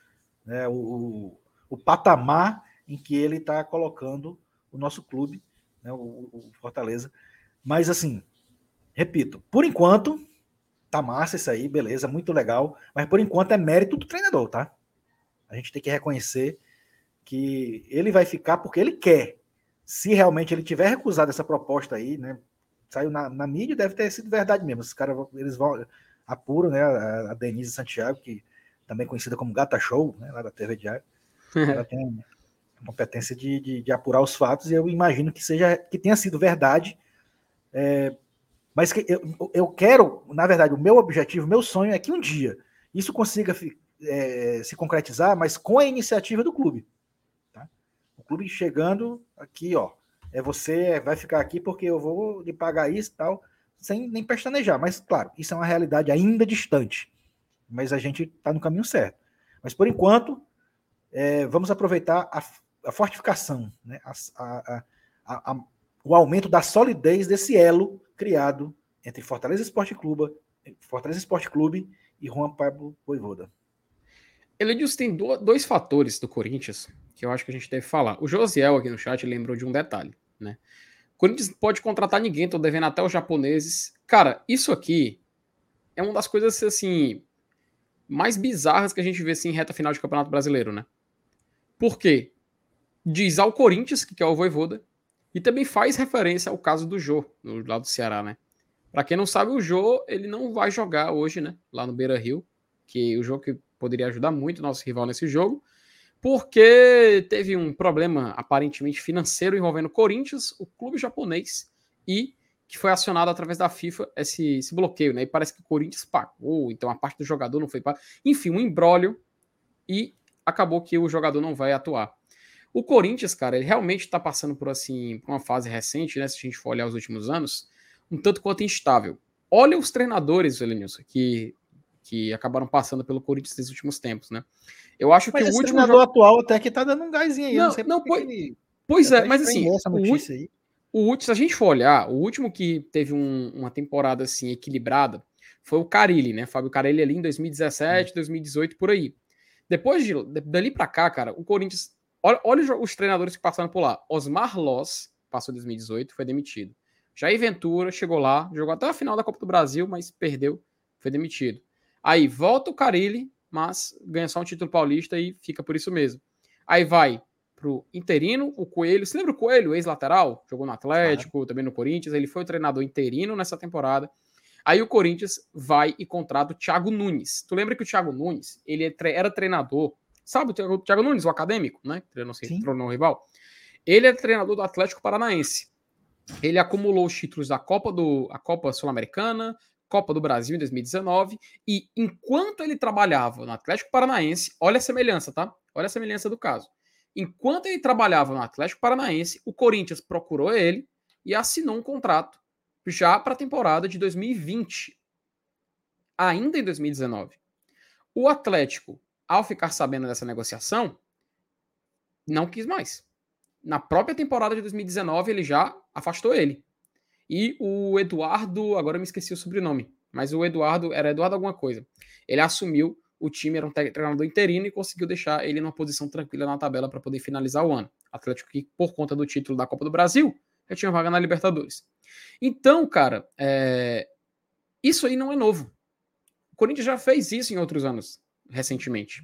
né? o, o, o patamar em que ele está colocando o nosso clube, né? o, o Fortaleza. Mas assim, repito, por enquanto, Tá massa isso aí, beleza, muito legal. Mas por enquanto é mérito do treinador, tá? A gente tem que reconhecer que ele vai ficar porque ele quer. Se realmente ele tiver recusado essa proposta aí, né? Saiu na, na mídia, deve ter sido verdade mesmo. Os caras, eles vão apuram, né? A, a Denise Santiago, que também conhecida como Gata Show, né? Lá da TV Diário. Ela tem a competência de, de, de, apurar os fatos e eu imagino que seja que tenha sido verdade. É, mas que eu, eu quero, na verdade, o meu objetivo, meu sonho é que um dia isso consiga é, se concretizar, mas com a iniciativa do clube. Tá? O clube chegando aqui, ó, é você vai ficar aqui porque eu vou lhe pagar isso e tal, sem nem pestanejar. Mas, claro, isso é uma realidade ainda distante. Mas a gente está no caminho certo. Mas, por enquanto, é, vamos aproveitar a, a fortificação, né? a, a, o aumento da solidez desse elo criado entre Fortaleza Esporte Clube, Fortaleza Esporte Clube e Juan Pablo Voivoda. Eledius tem dois fatores do Corinthians que eu acho que a gente deve falar. O Josiel aqui no chat lembrou de um detalhe, né? Corinthians pode contratar ninguém, tô devendo até os japoneses. Cara, isso aqui é uma das coisas assim mais bizarras que a gente vê assim, em reta final de Campeonato Brasileiro, né? Por quê? Diz ao Corinthians que é o Voivoda e também faz referência ao caso do Jô, no lado do Ceará, né? Para quem não sabe, o Jô, ele não vai jogar hoje, né? Lá no Beira Rio, que o jogo que poderia ajudar muito o nosso rival nesse jogo, porque teve um problema aparentemente financeiro envolvendo o Corinthians, o clube japonês, e que foi acionado através da FIFA esse, esse bloqueio, né? E parece que o Corinthians pagou, então a parte do jogador não foi paga. Enfim, um embrólio e acabou que o jogador não vai atuar. O Corinthians, cara, ele realmente está passando por assim, por uma fase recente, né? Se a gente for olhar os últimos anos, um tanto quanto instável. Olha os treinadores, Elenilson, que, que acabaram passando pelo Corinthians nesses últimos tempos, né? Eu acho mas que o último treinador jogo... atual até que tá dando um gásinho aí. Não, não, não pois, ele... pois é, mas assim, o, último, se a gente for olhar, o último que teve um, uma temporada assim equilibrada foi o Carilli, né? Fábio Carilli ali em 2017, hum. 2018 por aí. Depois de dali para cá, cara, o Corinthians, olha, olha os treinadores que passaram por lá. Osmar Loss passou em 2018, foi demitido. Jair Ventura chegou lá, jogou até a final da Copa do Brasil, mas perdeu, foi demitido. Aí volta o Carilli, mas ganha só um título paulista e fica por isso mesmo. Aí vai pro interino, o Coelho. Você lembra o Coelho, ex-lateral? Jogou no Atlético, ah. também no Corinthians. Ele foi o treinador interino nessa temporada. Aí o Corinthians vai e contrata o Thiago Nunes. Tu lembra que o Thiago Nunes, ele é era treinador, sabe o Thiago Nunes, o acadêmico, né? Treinou, treinou no rival. Ele é treinador do Atlético Paranaense. Ele acumulou os títulos da Copa do a Copa Sul-Americana, Copa do Brasil em 2019 e enquanto ele trabalhava no Atlético Paranaense, olha a semelhança, tá? Olha a semelhança do caso. Enquanto ele trabalhava no Atlético Paranaense, o Corinthians procurou ele e assinou um contrato já para a temporada de 2020, ainda em 2019. O Atlético, ao ficar sabendo dessa negociação, não quis mais na própria temporada de 2019 ele já afastou ele. E o Eduardo, agora eu me esqueci o sobrenome, mas o Eduardo, era Eduardo alguma coisa. Ele assumiu o time, era um treinador interino e conseguiu deixar ele numa posição tranquila na tabela para poder finalizar o ano. Atlético que, por conta do título da Copa do Brasil, já tinha vaga na Libertadores. Então, cara, é... isso aí não é novo. O Corinthians já fez isso em outros anos, recentemente.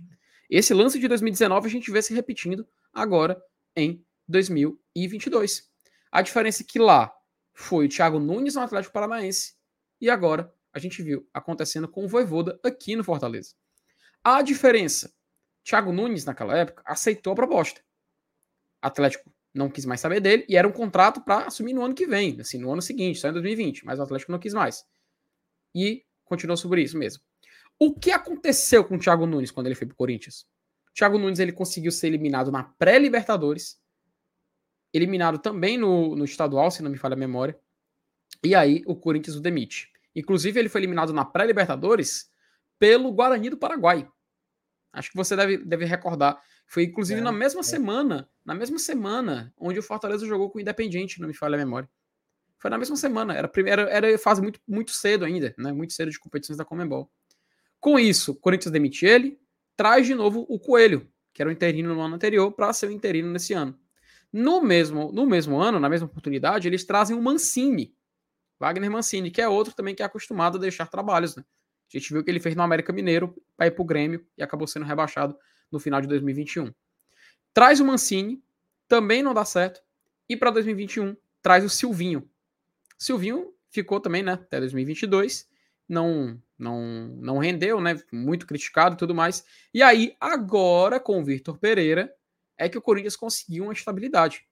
Esse lance de 2019 a gente vê se repetindo agora em 2022. A diferença é que lá foi o Thiago Nunes no Atlético Paranaense e agora a gente viu acontecendo com o Voivoda aqui no Fortaleza. A diferença, Thiago Nunes naquela época aceitou a proposta. Atlético não quis mais saber dele e era um contrato para assumir no ano que vem, assim, no ano seguinte, só em 2020, mas o Atlético não quis mais. E continuou sobre isso mesmo. O que aconteceu com o Thiago Nunes quando ele foi para o Corinthians? O Thiago Nunes ele conseguiu ser eliminado na pré-Libertadores eliminado também no, no estadual, se não me falha a memória. E aí o Corinthians o demite. Inclusive, ele foi eliminado na pré-Libertadores pelo Guarani do Paraguai. Acho que você deve, deve recordar. Foi inclusive é, na mesma é. semana, na mesma semana, onde o Fortaleza jogou com o Independiente, não me falha a memória. Foi na mesma semana, era primeira, era fase muito, muito cedo ainda, né? Muito cedo de competições da Comembol. Com isso, o Corinthians demite ele, traz de novo o Coelho, que era o interino no ano anterior, para ser o interino nesse ano. No mesmo, no mesmo ano, na mesma oportunidade, eles trazem o Mancini, Wagner Mancini, que é outro também que é acostumado a deixar trabalhos. Né? A gente viu que ele fez no América Mineiro para ir para o Grêmio e acabou sendo rebaixado no final de 2021. Traz o Mancini, também não dá certo. E para 2021, traz o Silvinho. Silvinho ficou também né, até 2022, não, não, não rendeu, né? Muito criticado e tudo mais. E aí, agora com o Vitor Pereira, é que o Corinthians conseguiu uma estabilidade.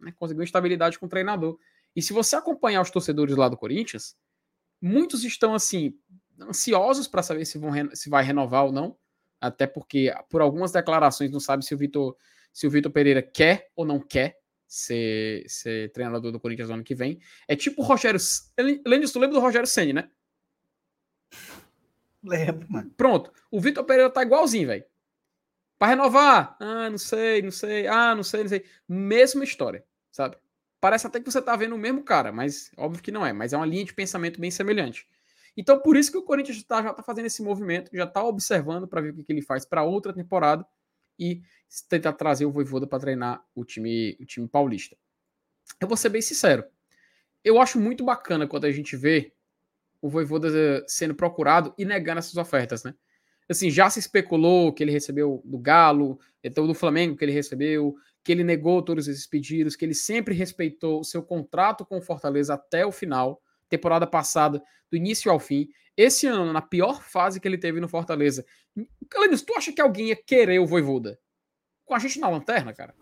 Né? Conseguiu uma estabilidade com o treinador. E se você acompanhar os torcedores lá do Corinthians, muitos estão assim ansiosos para saber se, vão, se vai renovar ou não. Até porque, por algumas declarações, não sabe se o Vitor se o Vitor Pereira quer ou não quer ser, ser treinador do Corinthians no ano que vem. É tipo o Rogério. Lênin, tu lembra do Rogério Senni, né? Lembro, mano. Pronto. O Vitor Pereira tá igualzinho, velho. Para renovar? Ah, não sei, não sei. Ah, não sei, não sei. Mesma história, sabe? Parece até que você tá vendo o mesmo cara, mas óbvio que não é. Mas é uma linha de pensamento bem semelhante. Então, por isso que o Corinthians tá, já tá fazendo esse movimento, já tá observando para ver o que, que ele faz para outra temporada e tentar trazer o Voivoda para treinar o time, o time paulista. Eu vou ser bem sincero. Eu acho muito bacana quando a gente vê o Voivoda eh, sendo procurado e negando essas ofertas, né? Assim, já se especulou que ele recebeu do Galo, então do Flamengo que ele recebeu, que ele negou todos esses pedidos, que ele sempre respeitou o seu contrato com o Fortaleza até o final, temporada passada, do início ao fim. Esse ano, na pior fase que ele teve no Fortaleza. Calenis, tu acha que alguém ia querer o Voivoda? Com a gente na lanterna, cara?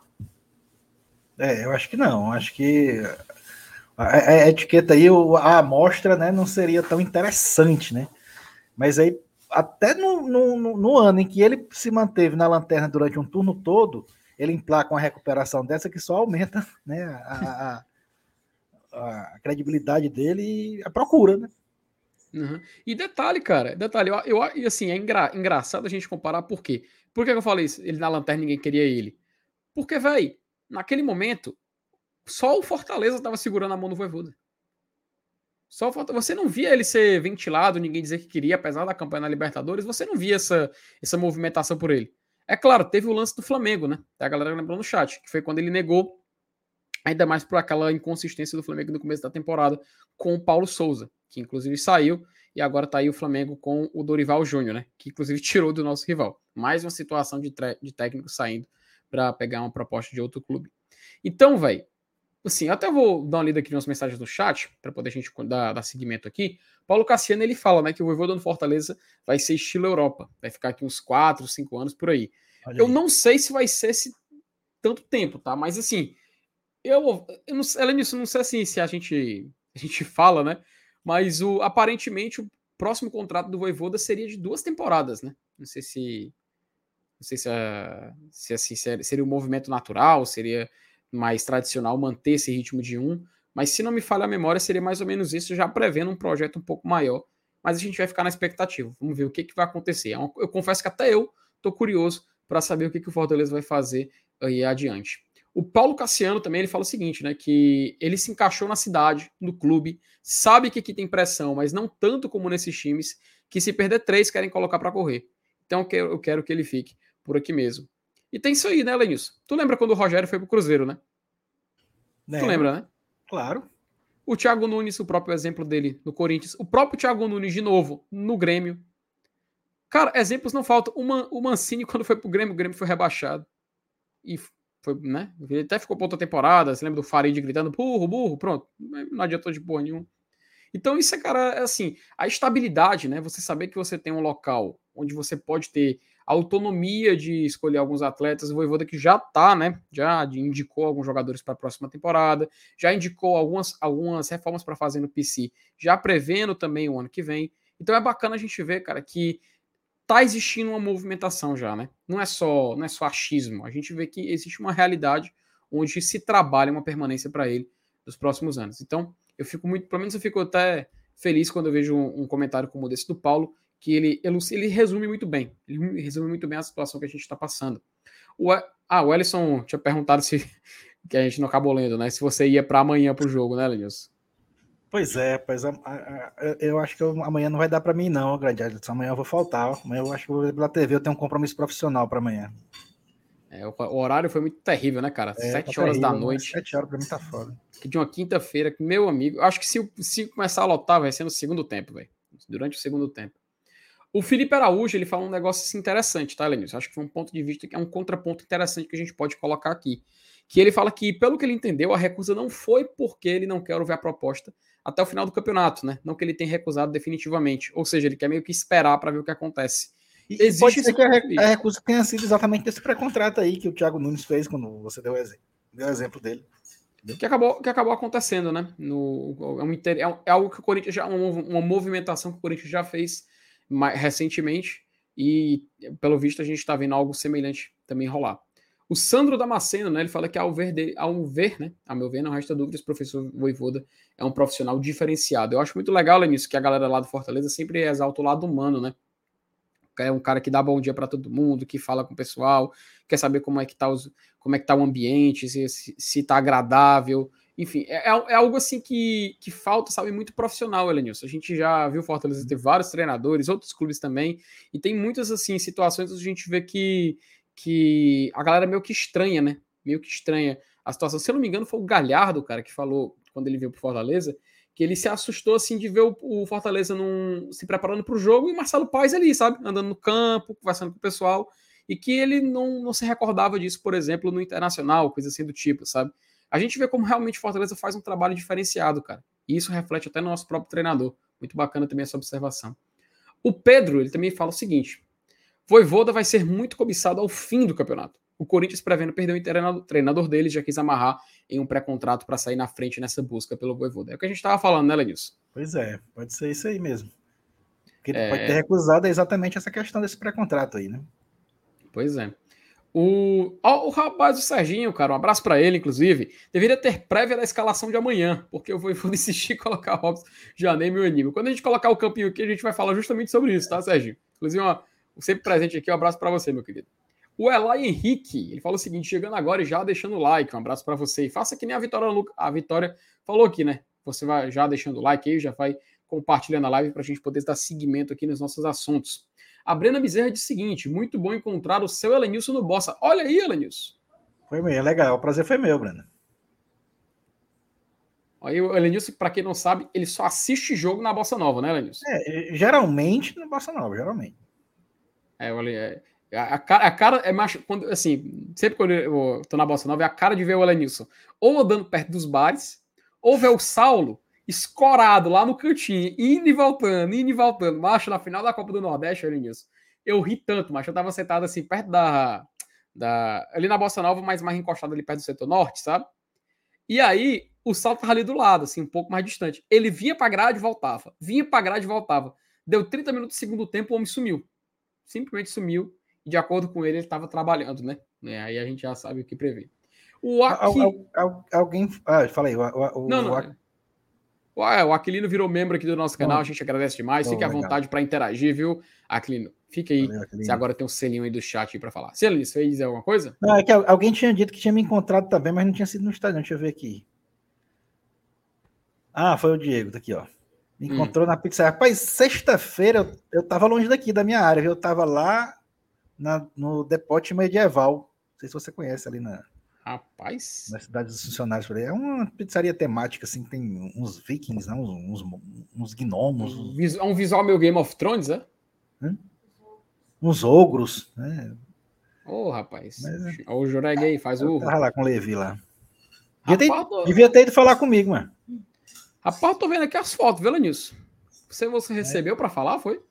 É, eu acho que não. Acho que a, a etiqueta aí, a amostra, né, não seria tão interessante, né? Mas aí até no, no, no, ano em que ele se manteve na lanterna durante um turno todo, ele emplaca uma recuperação dessa que só aumenta né, a, a, a credibilidade dele e a procura. Né? Uhum. E detalhe, cara, detalhe, eu, eu, assim, é engra, engraçado a gente comparar por quê? Por que eu falei isso? Ele na lanterna ninguém queria ele. Porque, velho, naquele momento, só o Fortaleza tava segurando a mão do Voivoda. Só você não via ele ser ventilado, ninguém dizer que queria, apesar da campanha na Libertadores, você não via essa, essa movimentação por ele. É claro, teve o lance do Flamengo, né? A galera lembrou no chat, que foi quando ele negou, ainda mais por aquela inconsistência do Flamengo no começo da temporada, com o Paulo Souza, que inclusive saiu, e agora tá aí o Flamengo com o Dorival Júnior, né? Que inclusive tirou do nosso rival. Mais uma situação de, de técnico saindo para pegar uma proposta de outro clube. Então, velho, assim, até vou dar uma lida aqui nas mensagens do chat, para poder a gente dar, dar seguimento aqui. Paulo Cassiano, ele fala, né, que o Voivoda no Fortaleza vai ser estilo Europa, vai ficar aqui uns 4, 5 anos por aí. Olha eu aí. não sei se vai ser esse tanto tempo, tá? Mas assim, eu, eu não, além disso, não sei assim se a gente, a gente fala, né? Mas o, aparentemente o próximo contrato do Voivoda seria de duas temporadas, né? Não sei se não sei se, é, se assim seria um movimento natural, seria mais tradicional manter esse ritmo de um, mas se não me falha a memória, seria mais ou menos isso, já prevendo um projeto um pouco maior. Mas a gente vai ficar na expectativa. Vamos ver o que, que vai acontecer. É eu confesso que até eu estou curioso para saber o que, que o Fortaleza vai fazer aí adiante. O Paulo Cassiano também ele fala o seguinte, né? Que ele se encaixou na cidade, no clube, sabe que aqui tem pressão, mas não tanto como nesses times, que se perder três querem colocar para correr. Então eu quero que ele fique por aqui mesmo. E tem isso aí, né, Lenilson? Tu lembra quando o Rogério foi pro Cruzeiro, né? Tu lembra, né? Claro. O Thiago Nunes, o próprio exemplo dele no Corinthians. O próprio Thiago Nunes, de novo, no Grêmio. Cara, exemplos não faltam. O, Man, o Mancini, quando foi pro Grêmio, o Grêmio foi rebaixado. E foi, né? Ele até ficou pra outra temporada. Você lembra do Farid gritando, burro, burro, pronto. Não adiantou de porra nenhuma. Então, isso é, cara, é assim, a estabilidade, né? Você saber que você tem um local onde você pode ter autonomia de escolher alguns atletas. O Voivoda que já tá, né? Já indicou alguns jogadores para a próxima temporada, já indicou algumas, algumas reformas para fazer no PC, já prevendo também o ano que vem. Então é bacana a gente ver, cara, que tá existindo uma movimentação já, né? Não é só, não é só achismo. A gente vê que existe uma realidade onde se trabalha uma permanência para ele nos próximos anos. Então, eu fico muito, pelo menos eu fico até feliz quando eu vejo um, um comentário como esse do Paulo, que ele, ele, resume muito bem. Ele resume muito bem a situação que a gente está passando. O, ah, o Ellison tinha perguntado se. que a gente não acabou lendo, né? Se você ia para amanhã para o jogo, né, Lenilson? Pois é, pois a, a, a, eu acho que eu, amanhã não vai dar para mim, não, grande Amanhã eu vou faltar. Amanhã eu acho que vou ver pela TV, eu tenho um compromisso profissional para amanhã. É, o, o, horário foi muito terrível, né, cara? É, sete tá horas terrível, da noite. Sete horas para mim tá foda. Que de uma quinta-feira, meu amigo. Acho que se, se começar a lotar, vai ser no segundo tempo, velho. Durante o segundo tempo. O Felipe Araújo, ele fala um negócio assim, interessante, tá, Lenilson? Acho que foi um ponto de vista que é um contraponto interessante que a gente pode colocar aqui. Que ele fala que, pelo que ele entendeu, a recusa não foi porque ele não quer ouvir a proposta até o final do campeonato, né? Não que ele tenha recusado definitivamente. Ou seja, ele quer meio que esperar para ver o que acontece. E Existe pode ser que a, recusa tenha sido exatamente desse pré-contrato aí que o Thiago Nunes fez quando você deu o exemplo, deu o exemplo dele. Que acabou, que acabou acontecendo, né? No, é, um, é, é algo que o Corinthians já. Uma, uma movimentação que o Corinthians já fez recentemente e, pelo visto, a gente está vendo algo semelhante também rolar. O Sandro Damasceno, né, ele fala que ao ver, dele, ao ver, né, a meu ver, não resta dúvidas, o professor Voivoda é um profissional diferenciado. Eu acho muito legal, Lenício, que a galera lá do Fortaleza sempre exalta o lado humano, né? É um cara que dá bom dia para todo mundo, que fala com o pessoal, quer saber como é que tá, os, como é que tá o ambiente, se, se, se tá agradável, enfim, é, é, é, algo assim que, que falta, sabe, muito profissional, Elenilson. A gente já viu Fortaleza ter vários treinadores, outros clubes também, e tem muitas, assim, situações onde a gente vê que, que a galera meio que estranha, né? Meio que estranha a situação. Se eu não me engano, foi o Galhardo, cara, que falou, quando ele veio pro Fortaleza, que ele se assustou, assim, de ver o, o Fortaleza num, se preparando para o jogo e Marcelo Paes ali, sabe? Andando no campo, conversando com o pessoal, e que ele não, não se recordava disso, por exemplo, no Internacional, coisa assim do tipo, sabe? A gente vê como realmente Fortaleza faz um trabalho diferenciado, cara. E isso reflete até no nosso próprio treinador. Muito bacana também essa observação. O Pedro, ele também fala o seguinte: Voivoda vai ser muito cobiçado ao fim do campeonato. O Corinthians, prevendo perder o treinador dele, já quis amarrar em um pré-contrato para sair na frente nessa busca pelo Voivoda. É o que a gente estava falando, né, Lenilson? Pois é, pode ser isso aí mesmo. O que ele é... pode ter recusado é exatamente essa questão desse pré-contrato aí, né? Pois é. O, o rapaz, o Serginho, cara, um abraço para ele, inclusive. Deveria ter prévia da escalação de amanhã, porque eu vou, vou insistir em colocar Robson, Janei e meu Aníbal. Quando a gente colocar o campinho aqui, a gente vai falar justamente sobre isso, tá, Serginho? Inclusive, uma, sempre presente aqui, um abraço para você, meu querido. O Elai Henrique, ele falou o seguinte: chegando agora e já deixando o like, um abraço para você. E faça que nem a Vitória, a Vitória falou aqui, né? Você vai já deixando o like aí, já vai compartilhando a live para a gente poder dar seguimento aqui nos nossos assuntos. A Brena Bezerra diz o seguinte: muito bom encontrar o seu Elenilson no Bossa. Olha aí, Elenilson. Foi meu, é legal. O prazer foi meu, Brena. Aí o Elenilson, para quem não sabe, ele só assiste jogo na Bossa Nova, né, Elenilson? É, geralmente na Bossa Nova, geralmente. É, olha, é, a, cara, a cara é mais. Quando, assim, sempre quando eu tô na Bossa Nova, é a cara de ver o Elenilson ou andando perto dos bares, ou ver o Saulo escorado lá no cantinho, indo e voltando, indo e voltando. Macho, na final da Copa do Nordeste, olha nisso. Eu ri tanto, macho. Eu tava sentado assim, perto da. da ali na Bossa Nova, mas mais encostado ali perto do setor norte, sabe? E aí, o salto tava ali do lado, assim, um pouco mais distante. Ele vinha pra grade e voltava. Vinha pra grade e voltava. Deu 30 minutos do segundo tempo, o homem sumiu. Simplesmente sumiu. E de acordo com ele, ele estava trabalhando, né? É, aí a gente já sabe o que prever. O Aqui... Al, al, alguém. Ah, fala aí. O, o, não, não. O... É, o Aquilino virou membro aqui do nosso canal, a gente agradece demais. Fique à vontade para interagir, viu, Aquilino? Fique aí. Valeu, Você agora tem um selinho aí do chat para falar. Celino, você dizer alguma coisa? Não, é que alguém tinha dito que tinha me encontrado também, mas não tinha sido no estádio. Deixa eu ver aqui. Ah, foi o Diego, tá aqui, ó. Me hum. encontrou hum. na pizza. Rapaz, sexta-feira eu, eu tava longe daqui, da minha área, viu? Eu tava lá na, no Depote Medieval. Não sei se você conhece ali na, Rapaz. Na cidade dos funcionários. É uma pizzaria temática, assim, tem uns vikings, né? uns, uns gnomos. É um visual meio Game of Thrones, é? Hum? Uns ogros, né? Ô, oh, rapaz. Mas, é... o Jureg aí, faz o. Tava lá com o Levi lá. Devia, rapaz, ter, tô... devia ter ido falar comigo, mano. Rapaz, tô vendo aqui as fotos, vendo nisso. Você, você recebeu é. para falar, foi?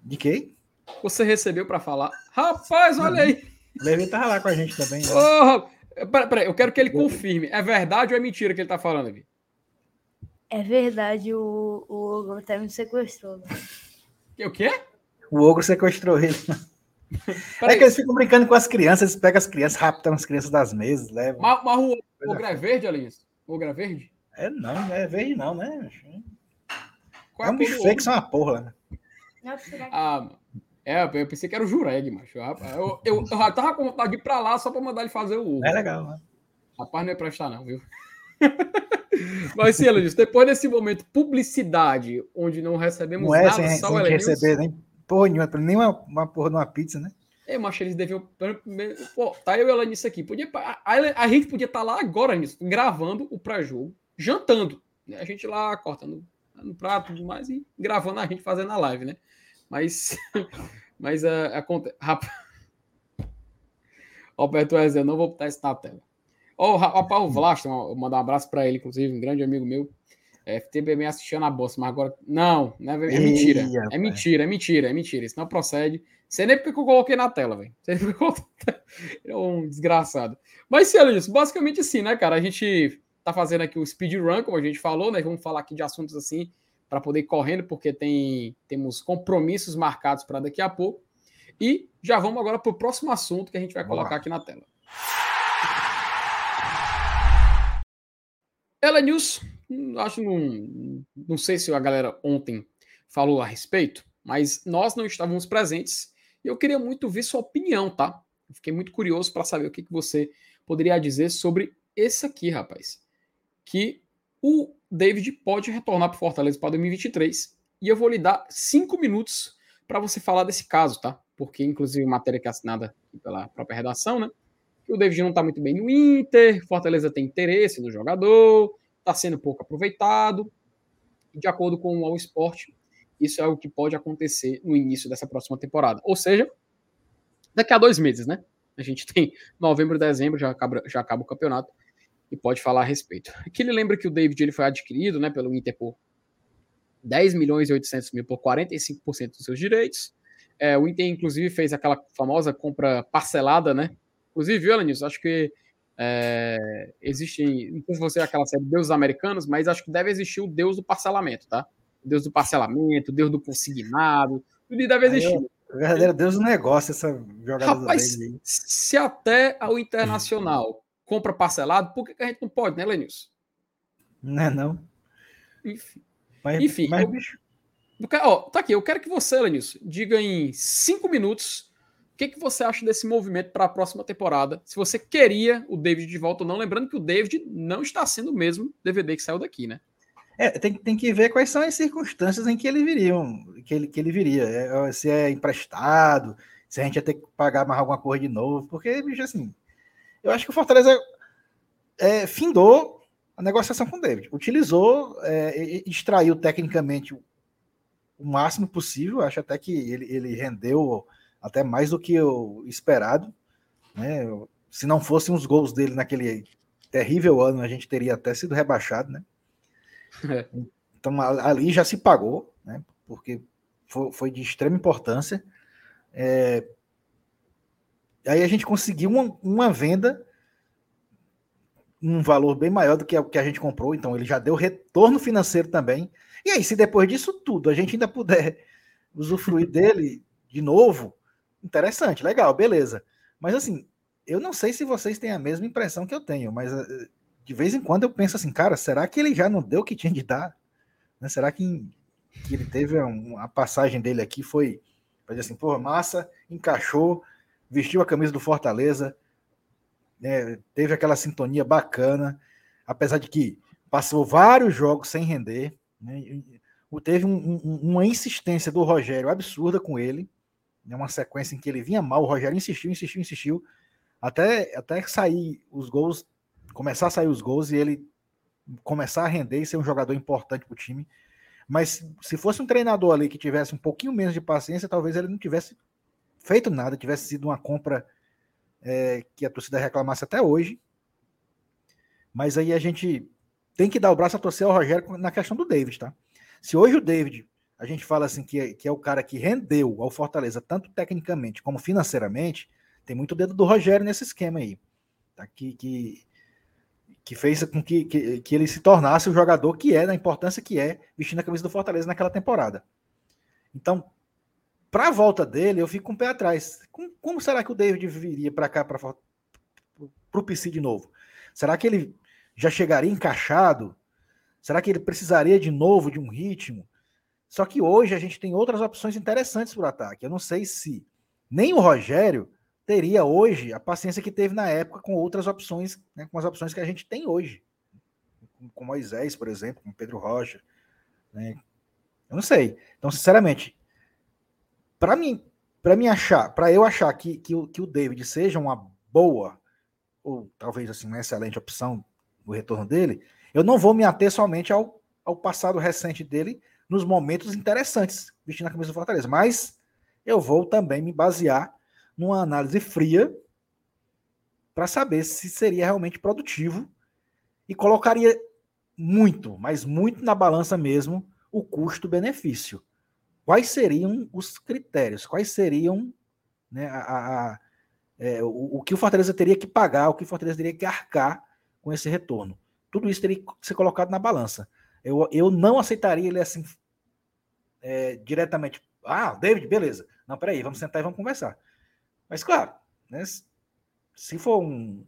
De quem? Você recebeu para falar. Rapaz, olha aí. O Levi tava lá com a gente também. Né? Oh, peraí, pera, eu quero que ele confirme. É verdade ou é mentira que ele tá falando aqui? É verdade, o, o ogro até me sequestrou. Né? O quê? O ogro sequestrou ele. é que eles ficam brincando com as crianças, eles pegam as crianças, raptam as crianças das mesas, levam. Mas, mas o, o ogro é verde, Alice? O ogro é verde? É não, não é verde não, né? Qual é, é um bicho feio que são uma porra, né? Ah, é, eu pensei que era o Jureg, macho. Eu, eu, eu, já tava com vontade de ir pra lá só pra mandar ele fazer o. É legal, né? Rapaz, não ia prestar, não, viu? Mas sim, Elenilson, depois desse momento, publicidade, onde não recebemos não é, nada, sem, só sem receber nem porra nenhuma, nem uma, uma porra de uma pizza, né? É, mas eles deviam. Pô, tá eu e ela nisso aqui. Podia, a, a gente podia estar tá lá agora nisso, gravando o pré-jogo, jantando. Né? A gente lá cortando no prato e tudo mais e gravando a gente fazendo a live, né? Mas, mas a, a conta. Rapaz. Alberto Wesley, eu não vou botar isso na tela. Ó, oh, rapaz, o Vlaston, vou mandar um abraço para ele, inclusive, um grande amigo meu. É, FTB me assistiu na bolsa, mas agora. Não, não é, é mentira. É mentira, é mentira, é mentira. Isso não procede. Sei nem porque eu coloquei na tela, velho. É um desgraçado. Mas, isso, basicamente assim, né, cara? A gente tá fazendo aqui o speedrun, como a gente falou, né? Vamos falar aqui de assuntos assim para poder ir correndo, porque tem, temos compromissos marcados para daqui a pouco. E já vamos agora para o próximo assunto que a gente vai colocar aqui na tela. Ela News, acho não, não sei se a galera ontem falou a respeito, mas nós não estávamos presentes e eu queria muito ver sua opinião, tá? fiquei muito curioso para saber o que, que você poderia dizer sobre esse aqui, rapaz. Que o David pode retornar para Fortaleza para 2023. E eu vou lhe dar cinco minutos para você falar desse caso, tá? Porque, inclusive, matéria que é assinada pela própria redação, né? Que o David não está muito bem no Inter, Fortaleza tem interesse no jogador, está sendo pouco aproveitado. De acordo com o All Sport, isso é o que pode acontecer no início dessa próxima temporada. Ou seja, daqui a dois meses, né? A gente tem novembro, dezembro, já acaba, já acaba o campeonato e pode falar a respeito. Aqui ele lembra que o David ele foi adquirido né, pelo Inter por 10 milhões e 800 mil por 45% dos seus direitos. É, o Inter, inclusive, fez aquela famosa compra parcelada, né? Inclusive, viu, Alanis? Acho que é, existe, não sei se você é aquela série Deuses Americanos, mas acho que deve existir o Deus do parcelamento, tá? O Deus do parcelamento, o Deus do consignado, tudo deve existir. O verdadeiro Deus do negócio, essa jogada Rapaz, se até o Internacional compra parcelado, por que, que a gente não pode, né, Lenilson? Não é não. Enfim. Mas, Enfim, mas, eu- bicho, ó, tá aqui, eu quero que você, Lenilson, diga em cinco minutos o que, que você acha desse movimento para a próxima temporada. Se você queria o David de volta ou não, lembrando que o David não está sendo o mesmo DVD que saiu daqui, né? é, tem, tem que ver quais são as circunstâncias em que ele viriam, que ele, que ele viria. É, se é emprestado, se a gente ia ter que pagar mais alguma coisa de novo, porque, bicho, assim, eu acho que o Fortaleza é, findou a negociação com o David. Utilizou, é, extraiu tecnicamente o, máximo possível. Acho até que ele, ele rendeu até mais do que o esperado. Né? Se não fossem os gols dele naquele terrível ano, a gente teria até sido rebaixado, né? É. Então ali já se pagou, né? Porque foi, foi de extrema importância. É, Aí a gente conseguiu uma, uma venda um valor bem maior do que o que a gente comprou, então ele já deu retorno financeiro também. E aí, se depois disso tudo a gente ainda puder usufruir dele de novo, interessante, legal, beleza. Mas assim, eu não sei se vocês têm a mesma impressão que eu tenho, mas eh, de vez em quando eu penso assim, cara, será que ele já não deu o que tinha de dar? Né? Será que, que ele teve um- a passagem dele aqui foi, foi assim, pô, massa, encaixou, vestiu a camisa do Fortaleza, né, teve aquela sintonia bacana, apesar de que passou vários jogos sem render, né, teve um- um- uma insistência do Rogério absurda com ele, né, uma sequência em que ele vinha mal, o Rogério insistiu, insistiu, insistiu, até, até sair os gols, começar a sair os gols e ele começar a render e ser um jogador importante para o time. Mas se fosse um treinador ali que tivesse um pouquinho menos de paciência, talvez ele não tivesse feito nada, tivesse sido uma compra é, que a torcida reclamasse até hoje. Mas aí a gente tem que dar o braço a torcer ao Rogério na questão do David, tá? Se hoje o David, a gente fala assim que é, que é o cara que rendeu ao Fortaleza, tanto tecnicamente como financeiramente, tem muito dedo do Rogério nesse esquema aí. Tá? Que, que, que fez com que, que, que ele se tornasse o jogador que é, na importância que é, vestindo a camisa do Fortaleza naquela temporada. Então, para a volta dele, eu fico com o pé atrás. Como, como será que o David viria para cá, para o PC de novo? Será que ele já chegaria encaixado? Será que ele precisaria de novo de um ritmo? Só que hoje a gente tem outras opções interessantes para o ataque. Eu não sei se nem o Rogério teria hoje a paciência que teve na época com outras opções, né, com as opções que a gente tem hoje. Com, com Moisés, por exemplo, com Pedro Rocha. Né? Eu não sei. Então, sinceramente, para mim, para mim achar, para eu achar que, que, o, que o David seja uma boa ou talvez assim uma excelente opção no retorno dele, eu não vou me ater somente ao, ao passado recente dele nos momentos interessantes vestindo a camisa do Fortaleza, mas eu vou também me basear numa análise fria para saber se seria realmente produtivo e colocaria muito, mas muito na balança mesmo o custo-benefício quais seriam os critérios, quais seriam né, a, a, é, o, o, que o Fortaleza teria que pagar, o que o Fortaleza teria que arcar com esse retorno. Tudo isso teria que ser colocado na balança. Eu, eu não aceitaria ele assim é, diretamente. Ah, David, beleza. Não, peraí, vamos sentar e vamos conversar. Mas, claro, né, se for um,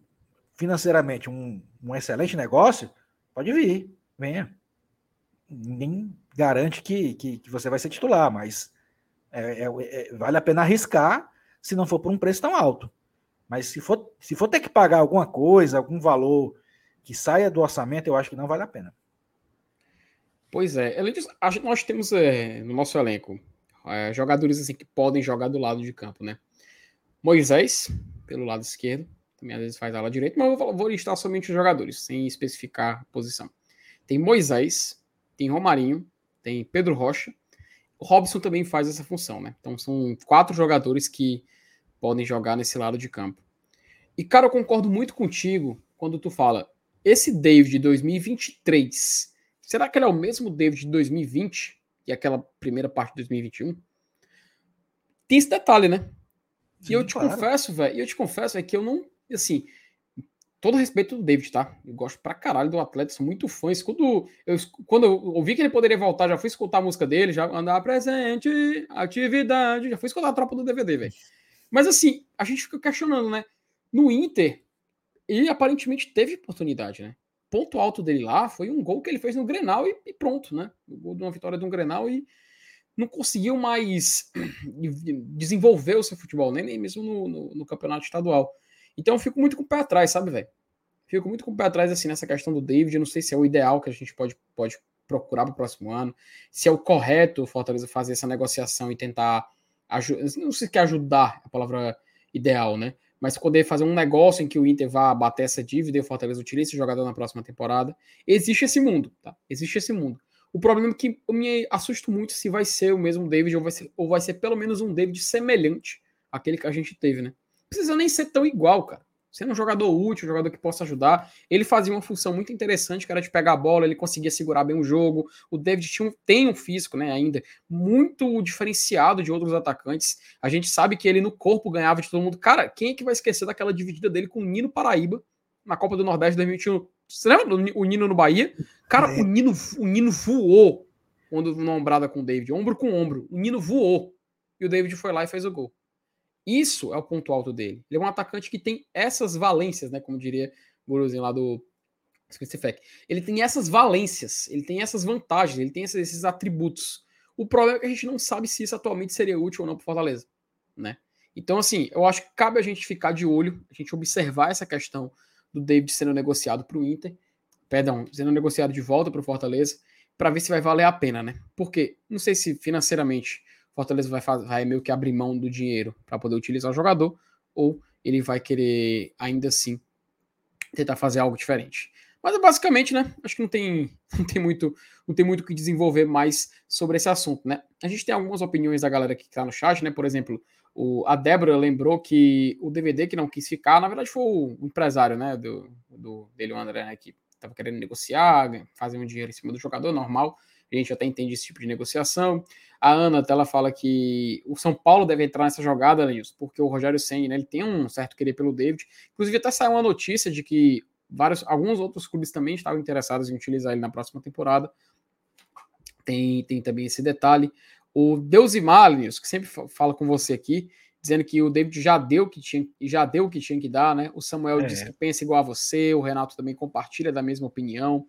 financeiramente um, um excelente negócio, pode vir, venha ninguém garante que, que, que, você vai ser titular, mas é, é, é, vale a pena arriscar se não for por um preço tão alto. Mas se for, se for ter que pagar alguma coisa, algum valor que saia do orçamento, eu acho que não vale a pena. Pois é, nós temos é, no nosso elenco é, jogadores assim que podem jogar do lado de campo, né? Moisés, pelo lado esquerdo, também às vezes faz a ala direita, mas eu vou, vou listar somente os jogadores, sem especificar posição. Tem Moisés, tem Romarinho, tem Pedro Rocha. O Robson também faz essa função, né? Então são quatro jogadores que podem jogar nesse lado de campo. E, cara, eu concordo muito contigo quando tu fala, esse David de 2023, será que ele é o mesmo David de 2020 e aquela primeira parte de 2021? Tem esse detalhe, né? E eu te claro. confesso, velho, e eu te confesso é que eu não, assim, todo respeito do David, tá? Eu gosto pra caralho do atleta, sou muito fã. Quando eu, quando eu ouvi que ele poderia voltar, já fui escutar a música dele, já andar presente, atividade, já fui escutar a tropa do DVD, velho. Mas assim, a gente fica questionando, né? No Inter, ele aparentemente teve oportunidade, né? Ponto alto dele lá foi um gol que ele fez no Grenal e, e pronto, né? O gol de uma vitória de um Grenal e não conseguiu mais desenvolver o seu futebol, nem, nem mesmo no, no, no campeonato estadual. Então eu fico muito com o pé atrás, sabe, velho? Fico muito com o pé atrás, assim, nessa questão do David. Eu não sei se é o ideal que a gente pode, pode procurar para o próximo ano, se é o correto o Fortaleza fazer essa negociação e tentar. Não sei se quer ajudar a palavra ideal, né? Mas poder fazer um negócio em que o Inter vá bater essa dívida e o Fortaleza utilize esse jogador na próxima temporada. Existe esse mundo, tá? Existe esse mundo. O problema é que eu me assusto muito se vai ser o mesmo David ou vai ser, ou vai ser pelo menos um David semelhante àquele que a gente teve, né? Precisa nem ser tão igual, cara. Sendo um jogador útil, um jogador que possa ajudar. Ele fazia uma função muito interessante, que era de pegar a bola, ele conseguia segurar bem o jogo. O David tinha um, tem um físico, né, ainda, muito diferenciado de outros atacantes. A gente sabe que ele no corpo ganhava de todo mundo. Cara, quem é que vai esquecer daquela dividida dele com o Nino Paraíba na Copa do Nordeste 2021? Você lembra o Nino no Bahia? Cara, é. o, Nino, o Nino voou quando nombrada com o David, ombro com ombro. O Nino voou. E o David foi lá e fez o gol. Isso é o ponto alto dele. Ele é um atacante que tem essas valências, né? Como diria o Guruzinho lá do. Ele tem essas valências, ele tem essas vantagens, ele tem esses, esses, atributos. O problema é que a gente não sabe se isso atualmente seria útil ou não para Fortaleza, né? Então, assim, eu acho que cabe a gente ficar de olho, a gente observar essa questão do David sendo negociado para o Inter, perdão, sendo negociado de volta para o Fortaleza, para ver se vai valer a pena, né? Porque não sei se financeiramente Fortaleza vai, vai meio que abrir mão do dinheiro para poder utilizar o jogador, ou ele vai querer ainda assim tentar fazer algo diferente. Mas basicamente, né? Acho que não tem, não tem muito não tem muito que desenvolver mais sobre esse assunto, né? A gente tem algumas opiniões da galera que está no chat, né? Por exemplo, o, a Débora lembrou que o DVD que não quis ficar, na verdade, foi o empresário, né? Do, do dele, o André, né, que estava querendo negociar, fazer um dinheiro em cima do jogador, normal. A gente até entende esse tipo de negociação. A Ana ela fala que o São Paulo deve entrar nessa jogada, Nilson, porque o Rogério Senna né, ele tem um certo querer pelo David. Inclusive, até saiu uma notícia de que vários, alguns outros clubes também estavam interessados em utilizar ele na próxima temporada. Tem, tem também esse detalhe. O Deusimar, Nilson, que sempre fala com você aqui, dizendo que o David já deu o que tinha, já deu o que tinha que dar, né? O Samuel é. disse que pensa igual a você, o Renato também compartilha da mesma opinião.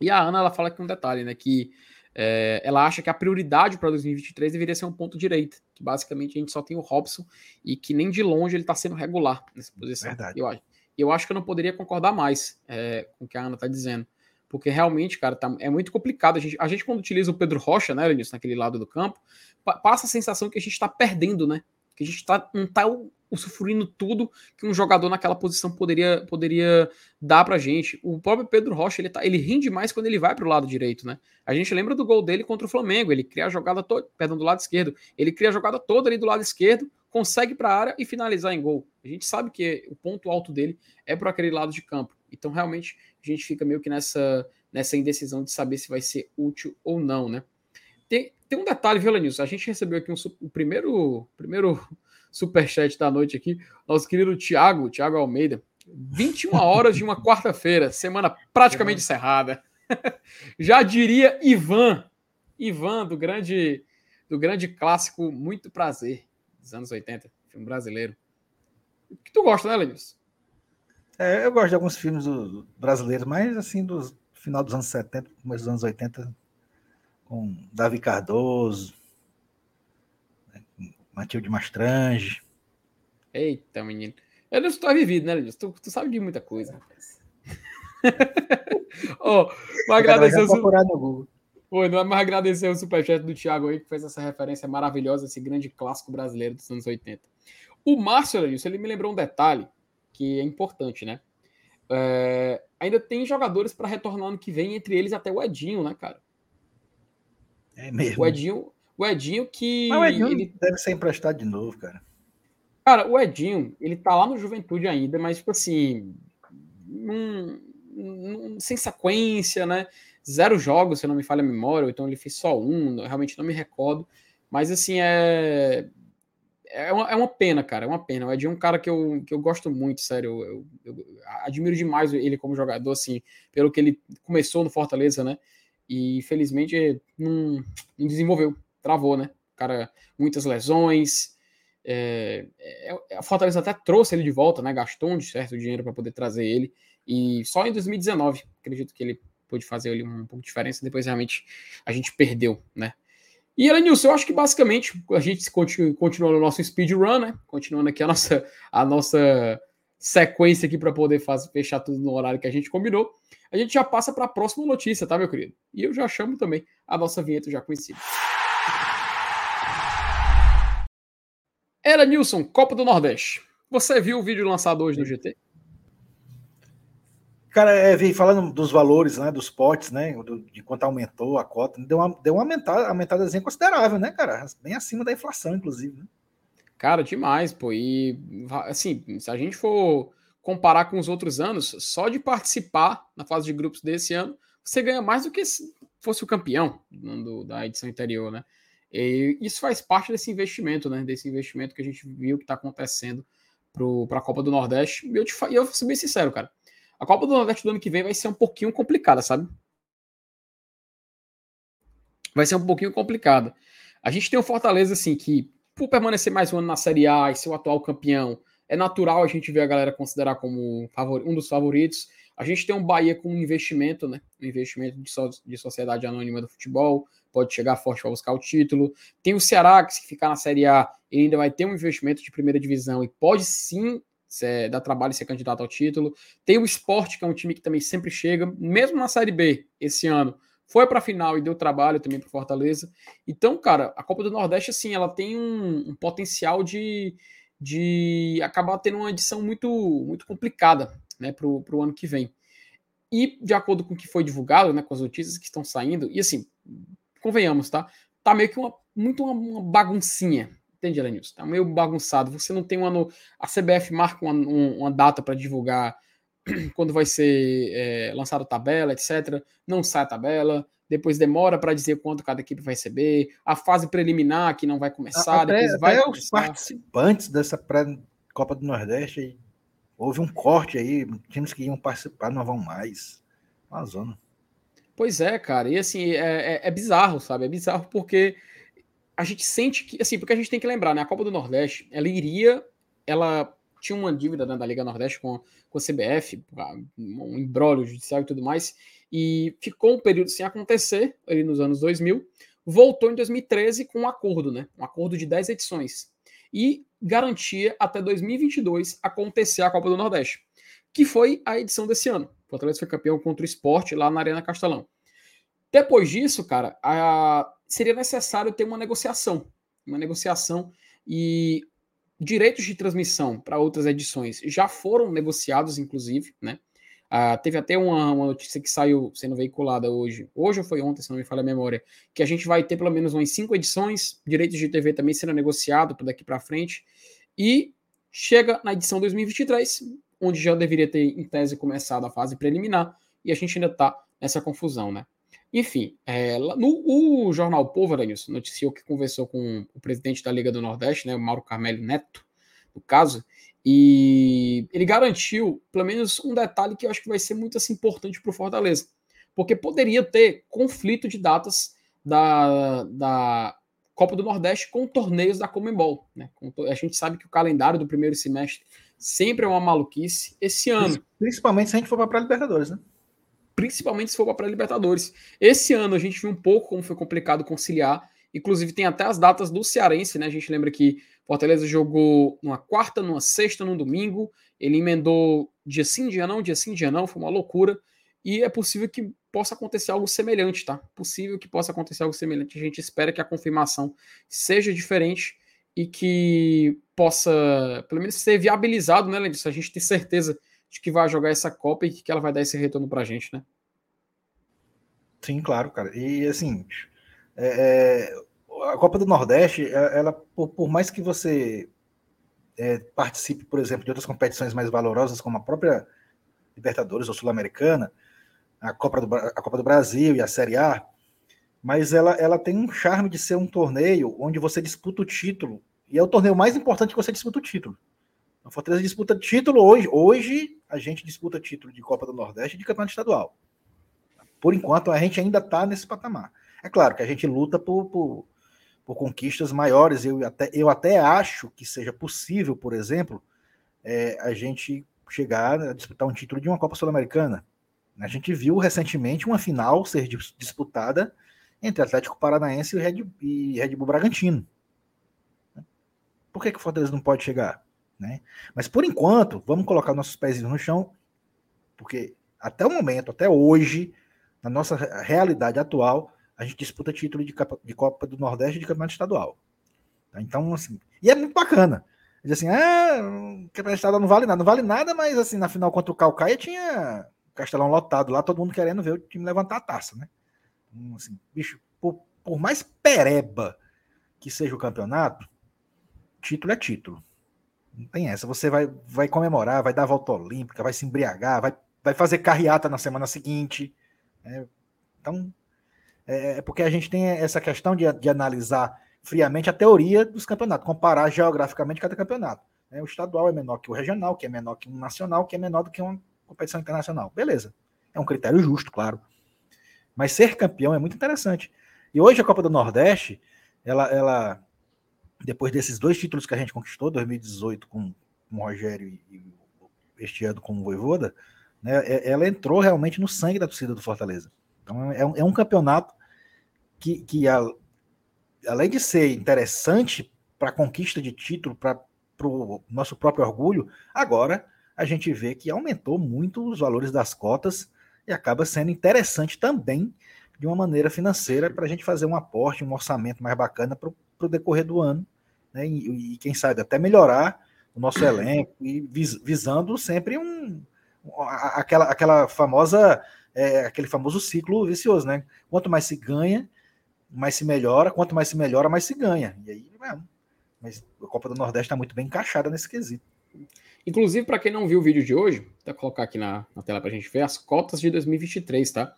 E a Ana ela fala aqui um detalhe, né? Que é, ela acha que a prioridade para 2023 deveria ser um ponto direita, que basicamente a gente só tem o Robson e que nem de longe ele está sendo regular nessa posição. Verdade. Eu acho, eu acho que eu não poderia concordar mais é, com o que a Ana está dizendo, porque realmente, cara, tá, é muito complicado. A gente, a gente, quando utiliza o Pedro Rocha, né, Lenilson, naquele lado do campo, pa passa a sensação que a gente está perdendo, né? Que a gente tá, não está usufruindo tudo que um jogador naquela posição poderia, poderia dar pra gente. O próprio Pedro Rocha, ele, tá, ele rende mais quando ele vai pro lado direito, né? A gente lembra do gol dele contra o Flamengo, ele cria a jogada toda, perdão, do lado esquerdo, ele cria a jogada toda ali do lado esquerdo, consegue para a área e finalizar em gol. A gente sabe que o ponto alto dele é para aquele lado de campo. Então, realmente, a gente fica meio que nessa, nessa indecisão de saber se vai ser útil ou não, né? Tem, tem um detalhe, viu, Lenilson? A gente recebeu aqui um, o primeiro, primeiro superchat da noite aqui. Nosso querido Tiago, Tiago Almeida. 21 horas de uma quarta-feira, semana praticamente encerrada. Já diria Ivan, Ivan do grande do grande clássico Muito Prazer, dos anos 80, filme brasileiro. O que tu gosta, né, Lenilson? É, eu gosto de alguns filmes do, brasileiros, mas assim, do final dos anos 70, começo dos anos 80, com Davi Cardoso, Matilde Mastrange. Eita, menino. Eu não estou vivido, né, Lenilson? Tu, tu, sabe de muita coisa. Ó, oh, vou agradecer o su... Foi, não é mais agradecer o superchat do Thiago aí, que fez essa referência maravilhosa, esse grande clássico brasileiro dos anos 80. O Márcio, Lenilson, ele me lembrou um detalhe que é importante, né? É, ainda tem jogadores para retornar ano que vem, entre eles até o Edinho, né, cara? É mesmo. O Edinho, o Edinho que. Mas o Edinho ele... deve ser emprestado de novo, cara. Cara, o Edinho, ele tá lá no Juventude ainda, mas, tipo assim. Num, num, sem sequência, né? Zero jogos, se não me falha a memória, ou então ele fez só um, realmente não me recordo. Mas, assim, é. É, uma, é uma pena, cara. É uma pena. O Edinho é um cara que eu, que eu gosto muito, sério. Eu, eu, eu, admiro demais ele como jogador, assim, pelo que ele começou no Fortaleza, né? E infelizmente não, não desenvolveu, travou, né? O cara, muitas lesões. É, é, a Fortaleza até trouxe ele de volta, né? Gastou um certo dinheiro para poder trazer ele. E só em 2019, acredito que ele pôde fazer ali um pouco de diferença. Depois realmente a gente perdeu, né? E Elenilson, eu acho que basicamente a gente continua, continua no nosso speedrun, né? Continuando aqui a nossa, a nossa sequência aqui para poder fazer, fechar tudo no horário que a gente combinou. A gente já passa para a próxima notícia, tá, meu querido? E eu já chamo também a nossa vinheta já conhecida. Era Nilson, Copa do Nordeste. Você viu o vídeo lançado hoje no GT? Cara, é, vi falando dos valores, né, dos potes, né, de quanto aumentou a cota, deu uma, deu uma aumentada, aumentadazinha considerável, né, cara? Bem acima da inflação, inclusive, né? Cara, demais, pô. E, assim, se a gente for comparar com os outros anos, só de participar na fase de grupos desse ano, você ganha mais do que se fosse o campeão do, da edição anterior, né? E isso faz parte desse investimento, né? Desse investimento que a gente viu que está acontecendo para a Copa do Nordeste. E eu, te, eu vou ser bem sincero, cara. A Copa do Nordeste do ano que vem vai ser um pouquinho complicada, sabe? Vai ser um pouquinho complicada. A gente tem um Fortaleza, assim, que por permanecer mais um ano na Série A e ser o atual campeão, é natural a gente ver a galera considerar como um dos favoritos. A gente tem um Bahia com um investimento, né? Um investimento de, so de sociedade anônima do futebol, pode chegar forte para buscar o título. Tem o Ceará, que se ficar na Série A, ele ainda vai ter um investimento de primeira divisão e pode sim dar trabalho ser candidato ao título. Tem o Sport, que é um time que também sempre chega, mesmo na Série B esse ano, foi para a final e deu trabalho também para Fortaleza. Então, cara, a Copa do Nordeste, assim, ela tem um, um, potencial de, de acabar tendo uma edição muito, muito complicada né, para o ano que vem. E, de acordo com o que foi divulgado, né, com as notícias que estão saindo, e assim, convenhamos, tá? Tá meio que uma, muito uma, uma baguncinha Entende, Elenilson? Tá meio bagunçado. Você não tem uma. No... A CBF marca uma, uma data para divulgar quando vai ser é, lançada a tabela, etc. Não sai a tabela. Depois demora para dizer quanto cada equipe vai receber. A fase preliminar que não vai começar. Até, depois vai até começar. os participantes dessa pré-Copa do Nordeste, houve um corte aí. Times que iam participar não vão mais. Uma zona. Pois é, cara. E assim, é, é, é bizarro, sabe? É bizarro porque a gente sente que, assim, porque a gente tem que lembrar, né? A Copa do Nordeste, ela iria, ela tinha uma dívida né, da Liga Nordeste com, com a CBF, um embrólio judicial e tudo mais, e ficou um período sem acontecer, ali nos anos 2000, voltou em 2013 com um acordo, né? Um acordo de 10 edições. E garantia até 2022 acontecer a Copa do Nordeste, que foi a edição desse ano. Fortaleza foi campeão contra o esporte lá na Arena Castelão. Depois disso, cara, a, seria necessário ter uma negociação. Uma negociação e direitos de transmissão para outras edições já foram negociados, inclusive, né? Ah, teve até uma, uma, notícia que saiu sendo veiculada hoje, hoje ou foi ontem, se não me falha a memória, que a gente vai ter pelo menos umas cinco edições, direitos de TV também sendo negociado para daqui para frente, e chega na edição 2023, onde já deveria ter, em tese, começado a fase preliminar, e a gente ainda está nessa confusão, né? Enfim, é, no o jornal Povo, Aranilson, noticiou que conversou com o presidente da Liga do Nordeste, né, o Mauro Carmelo Neto, no caso, e ele garantiu pelo menos um detalhe que eu acho que vai ser muito assim, importante para o Fortaleza, porque poderia ter conflito de datas da, da Copa do Nordeste com torneios da Comembol. Né? A gente sabe que o calendário do primeiro semestre sempre é uma maluquice. Esse ano. Principalmente se a gente for para a Libertadores, né? principalmente se for para a Libertadores. Esse ano a gente viu um pouco como foi complicado conciliar, inclusive tem até as datas do Cearense, né? A gente lembra que Fortaleza jogou numa quarta, numa sexta, num domingo, ele emendou dia sim, dia não, dia sim, dia não, foi uma loucura, e é possível que possa acontecer algo semelhante, tá? Possível que possa acontecer algo semelhante. A gente espera que a confirmação seja diferente e que possa, pelo menos, ser viabilizado, né, Lenilson? A gente ter certeza de que vai jogar essa Copa e que ela vai dar esse retorno pra gente, né? Sim, claro, cara. E assim, é, é a Copa do Nordeste, é, ela, por, por mais que você é, participe, por exemplo, de outras competições mais valorosas, como a própria Libertadores ou Sul-Americana, a Copa, do, a Copa do Brasil e a Série A, mas ela, ela tem um charme de ser um torneio onde você disputa o título E é o torneio mais importante que você disputa o título. A Fortaleza disputa título hoje. Hoje a gente disputa título de Copa do Nordeste e de Campeonato Estadual. Por enquanto, a gente ainda está nesse patamar. É claro que a gente luta por, por, por, conquistas maiores. Eu até, eu até acho que seja possível, por exemplo, é, a gente chegar a disputar um título de uma Copa Sul-Americana. A gente viu recentemente uma final ser disputada entre Atlético Paranaense e Red, e Red Bull Bragantino. Por que, que o Fortaleza não pode chegar? Né? Mas por enquanto, vamos colocar nossos pés no chão, porque até o momento, até hoje, na nossa realidade atual, a gente disputa título de, Copa, de Copa do Nordeste e de Campeonato Estadual. Tá? Então, assim, e é muito bacana. Diz assim, ah, o Campeonato Estadual não vale nada. Não vale nada, mas assim, na final contra o Calcaia tinha Castelão lotado lá, todo mundo querendo ver o time levantar a taça, né? Então, assim, bicho, por, por mais pereba que seja o campeonato, título é título. Não tem essa. Você vai, vai comemorar, vai dar volta olímpica, vai se embriagar, vai, vai fazer carreata na semana seguinte. Né? Então, é, é porque a gente tem essa questão de, de analisar friamente a teoria dos campeonatos, comparar geograficamente cada campeonato. Né? O estadual é menor que o regional, que é menor que um nacional, que é menor do que uma competição internacional. Beleza. É um critério justo, claro. Mas ser campeão é muito interessante. E hoje a Copa do Nordeste, ela, ela depois desses dois títulos que a gente conquistou, 2018 com, com o Rogério e, este ano com o Voivoda, né, é, ela entrou realmente no sangue da torcida do Fortaleza. Então é um, é um campeonato que, que a, além de ser interessante para a conquista de título, para o nosso próprio orgulho, agora a gente vê que aumentou muito os valores das cotas e acaba sendo interessante também de uma maneira financeira para a gente fazer um aporte, um orçamento mais bacana para o decorrer do ano, né? E, e, quem sabe até melhorar o nosso elenco e vis, visando sempre um aquela, aquela famosa é, aquele famoso ciclo vicioso, né? Quanto mais se ganha, mais se melhora, quanto mais se melhora, mais se ganha. E aí, mesmo. Mas a Copa do Nordeste está muito bem encaixada nesse quesito. Inclusive, para quem não viu o vídeo de hoje, vou colocar aqui na, na tela para a gente ver as cotas de 2023, tá?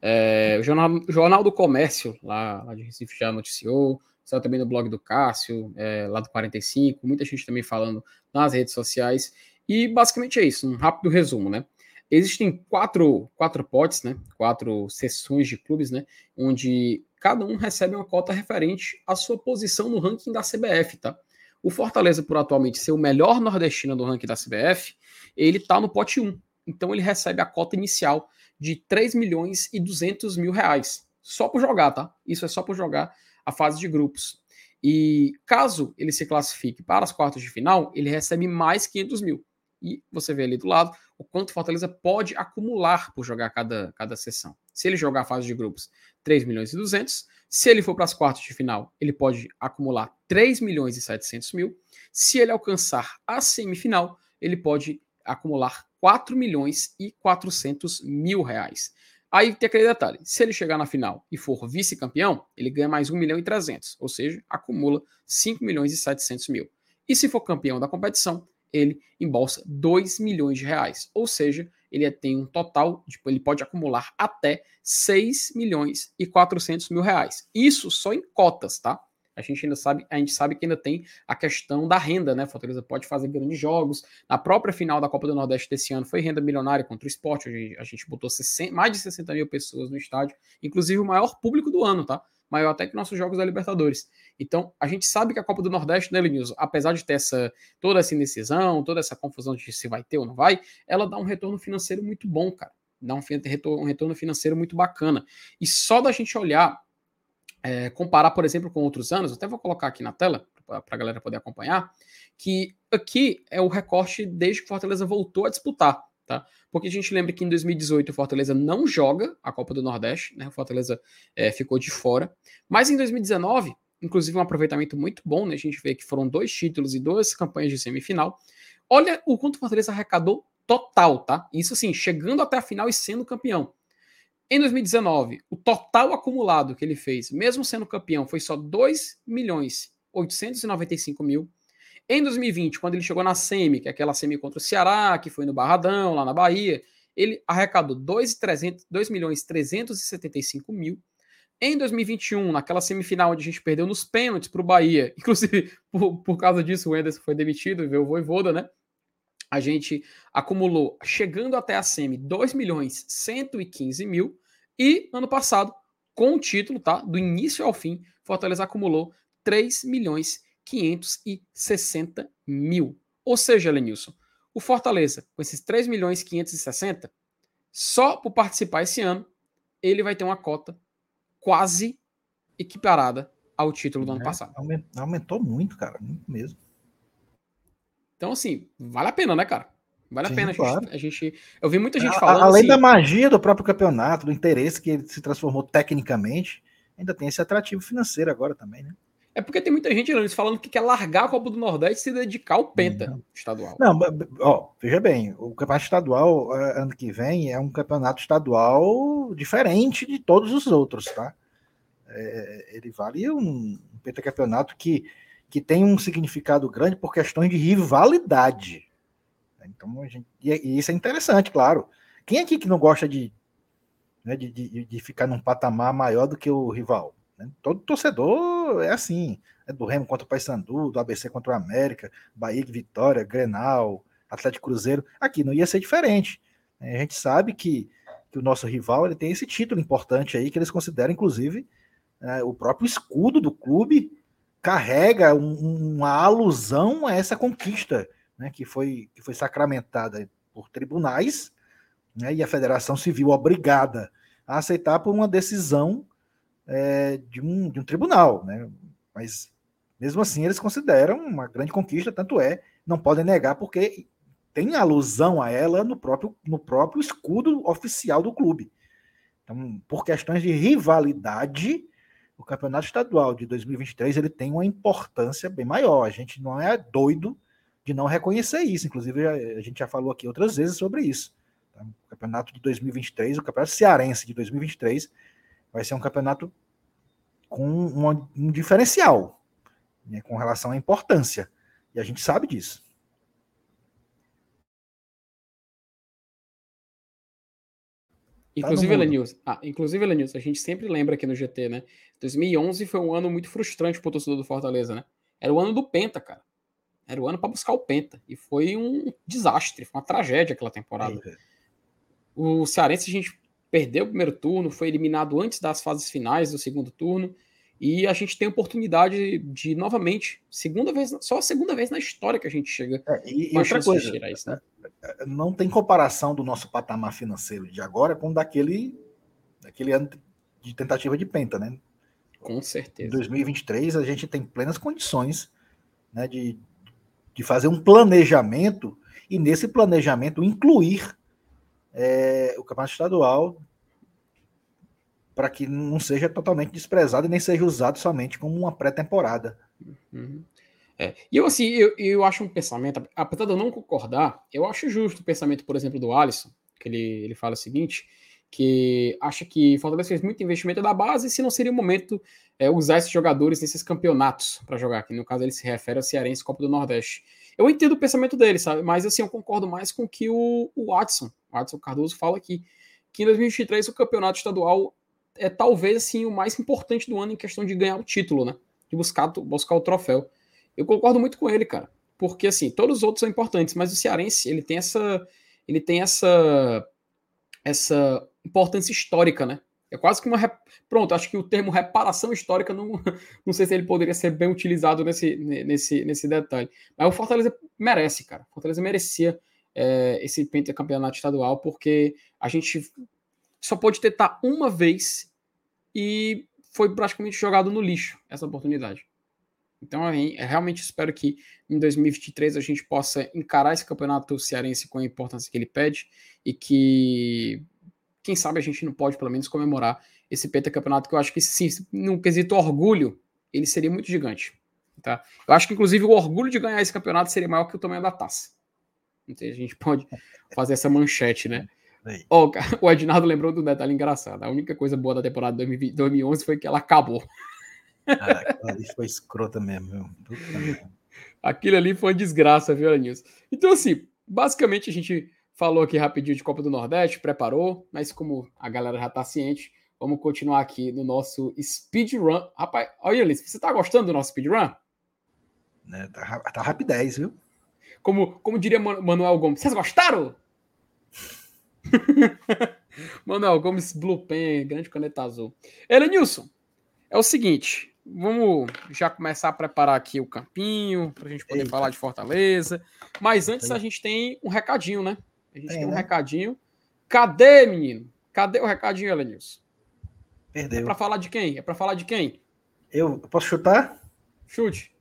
É, o Jornal, Jornal do Comércio, lá, lá de Recife, já noticiou, saiu também no blog do Cássio, é, lá do 45, muita gente também falando nas redes sociais. E basicamente é isso, um rápido resumo, né? Existem quatro, quatro potes, né? Quatro sessões de clubes, né? Onde cada um recebe uma cota referente à sua posição no ranking da CBF, tá? O Fortaleza, por atualmente ser o melhor nordestino do ranking da CBF, ele está no pote 1. Então ele recebe a cota inicial de 3 milhões e 200 mil reais. Só por jogar, tá? Isso é só por jogar a fase de grupos. E caso ele se classifique para as quartas de final, ele recebe mais 500 mil. E você vê ali do lado o quanto o Fortaleza pode acumular por jogar cada, cada sessão. Se ele jogar a fase de grupos, 3 milhões e 200. Se ele for para as quartas de final, ele pode acumular 3 milhões e 700 mil. Se ele alcançar a semifinal, ele pode acumular 4 milhões e 400 mil reais. Aí tem aquele detalhe: se ele chegar na final e for vice-campeão, ele ganha mais 1 milhão e 300, ou seja, acumula 5 milhões e 700 mil. E se for campeão da competição, ele embolsa 2 milhões de reais, ou seja, ele tem um total, tipo, ele pode acumular até 6 milhões e 400 mil reais. Isso só em cotas, tá? A gente ainda sabe, a gente sabe que ainda tem a questão da renda, né? Fortaleza pode fazer grandes jogos. Na própria final da Copa do Nordeste desse ano foi renda milionária contra o esporte. A gente botou 60, mais de 60 mil pessoas no estádio, inclusive o maior público do ano, tá? Maior até que nossos jogos da Libertadores. Então, a gente sabe que a Copa do Nordeste, né, Lenilson, apesar de ter essa, toda essa indecisão, toda essa confusão de se vai ter ou não vai, ela dá um retorno financeiro muito bom, cara. Dá um retorno, um retorno financeiro muito bacana. E só da gente olhar é, comparar, por exemplo, com outros anos, até vou colocar aqui na tela para a galera poder acompanhar, que aqui é o recorte desde que Fortaleza voltou a disputar. Tá? Porque a gente lembra que em 2018 o Fortaleza não joga a Copa do Nordeste, né? O Fortaleza é, ficou de fora. Mas em 2019, inclusive um aproveitamento muito bom, né? A gente vê que foram dois títulos e duas campanhas de semifinal. Olha o quanto o Fortaleza arrecadou total, tá? Isso assim, chegando até a final e sendo campeão. Em 2019, o total acumulado que ele fez, mesmo sendo campeão, foi só 2 milhões 895 mil. Em 2020, quando ele chegou na semi, que é aquela semi contra o Ceará, que foi no Barradão, lá na Bahia, ele arrecadou 2, 300, 2 milhões 375 mil. Em 2021, naquela semifinal onde a gente perdeu nos pênaltis para o Bahia, inclusive por, por causa disso o Enderson foi demitido e veio o Voivoda, né? A gente acumulou, chegando até a semi, 2 milhões 115 mil. E ano passado, com o título, tá? Do início ao fim, Fortaleza acumulou 3 milhões 560 mil. Ou seja, Lenilson, o Fortaleza, com esses 3 milhões 560, só por participar esse ano, ele vai ter uma cota quase equiparada ao título do é, ano passado. Aumentou muito, cara, muito mesmo. Então, assim, vale a pena, né, cara? Vale Sim, a pena claro. a, gente, a gente. Eu vi muita gente falando. Além assim, da magia do próprio campeonato, do interesse que ele se transformou tecnicamente, ainda tem esse atrativo financeiro agora também, né? É porque tem muita gente Leandro, falando que quer largar a Copa do Nordeste e se dedicar ao Penta não. estadual. Não, ó, veja bem, o campeonato estadual é, ano que vem é um campeonato estadual diferente de todos os outros, tá? É, ele vale um, um pentacampeonato que, que tem um significado grande por questões de rivalidade. Então, gente, e, e, isso é interessante, claro. Quem aqui que não gosta de, né, de, de, de ficar num patamar maior do que o rival? Né? Todo torcedor é assim. É do Remo contra o Paysandu, do ABC contra o América, Bahia de Vitória, Grenal, Atlético Cruzeiro. Aqui não ia ser diferente. A gente sabe que, que o nosso rival ele tem esse título importante aí, que eles consideram, inclusive, é, o próprio escudo do clube carrega um, uma alusão a essa conquista, né, que, foi, que foi sacramentada por tribunais, né, e a Federação Civil obrigada a aceitar por uma decisão é, de, um, de um tribunal, né? Mas mesmo assim eles consideram uma grande conquista, tanto é, não podem negar porque tem alusão a ela no próprio, no próprio escudo oficial do clube. Então, por questões de rivalidade, o campeonato estadual de 2023 ele tem uma importância bem maior. A gente não é doido de não reconhecer isso. Inclusive, a gente já falou aqui outras vezes sobre isso. Então, o campeonato de 2023, o campeonato cearense de 2023, vai ser um campeonato com uma, um diferencial né, com relação à importância. E a gente sabe disso. Inclusive, tá ah, inclusive, Elenilson, a gente sempre lembra aqui no GT, né? 2011 foi um ano muito frustrante para o torcedor do Fortaleza, né? Era o ano do Penta, cara. Era o ano para buscar o Penta. E foi um desastre, foi uma tragédia aquela temporada. É. O Cearense, a gente perdeu o primeiro turno, foi eliminado antes das fases finais do segundo turno, e a gente tem oportunidade de, novamente, segunda vez, só a segunda vez na história que a gente chega. É, e, e outra coisa, isso, né? não tem comparação do nosso patamar financeiro de agora com daquele, daquele ano de tentativa de penta, né? Com certeza. Em 2023 a gente tem plenas condições né, de, de fazer um planejamento e nesse planejamento incluir é, o campeonato estadual para que não seja totalmente desprezado e nem seja usado somente como uma pré-temporada. Uhum. É. E eu, assim, eu, eu acho um pensamento, apesar de eu não concordar, eu acho justo o pensamento, por exemplo, do Alisson, que ele, ele fala o seguinte, que acha que Fortaleza fez muito investimento da base, se não seria o momento é, usar esses jogadores nesses campeonatos para jogar, que no caso ele se refere ao Cearense Copa do Nordeste. Eu entendo o pensamento dele, sabe? Mas assim, eu concordo mais com o que o, o Watson, o Watson Cardoso fala aqui, que em 2023 o campeonato estadual é talvez assim o mais importante do ano em questão de ganhar o título, né? De buscar, buscar o troféu. Eu concordo muito com ele, cara. Porque assim, todos os outros são importantes, mas o Cearense, ele tem essa ele tem essa essa importância histórica, né? É quase que uma. Pronto, acho que o termo reparação histórica não, não sei se ele poderia ser bem utilizado nesse, nesse, nesse detalhe. Mas o Fortaleza merece, cara. O Fortaleza merecia é, esse pentacampeonato estadual, porque a gente só pôde tentar uma vez e foi praticamente jogado no lixo essa oportunidade. Então, eu realmente espero que em 2023 a gente possa encarar esse campeonato cearense com a importância que ele pede e que quem sabe a gente não pode, pelo menos, comemorar esse pentacampeonato, que eu acho que, sim, no quesito orgulho, ele seria muito gigante. Tá? Eu acho que, inclusive, o orgulho de ganhar esse campeonato seria maior que o tamanho da taça. Então, a gente pode fazer essa manchete, né? Oh, o Ednardo lembrou do detalhe engraçado. A única coisa boa da temporada de 2011 foi que ela acabou. Ah, isso foi escrota mesmo. Aquilo ali foi uma desgraça, viu, Nilson? Então, assim, basicamente a gente falou aqui rapidinho de Copa do Nordeste, preparou, mas como a galera já está ciente, Vamos continuar aqui no nosso speedrun. Rapaz, olha, Alice, você tá gostando do nosso speedrun? Né, tá, tá rapidez, viu? Como, como diria Manuel Gomes, vocês gostaram? Manuel Gomes, Blue Pen, grande caneta azul. Elenilson, é o seguinte, vamos já começar a preparar aqui o campinho, para a gente poder Eita. falar de Fortaleza. Mas antes a gente tem um recadinho, né? A gente tem, tem um né? recadinho. Cadê, menino? Cadê o recadinho, Elenilson? Perdeu. É para falar de quem? É para falar de quem? Eu posso chutar? Chute.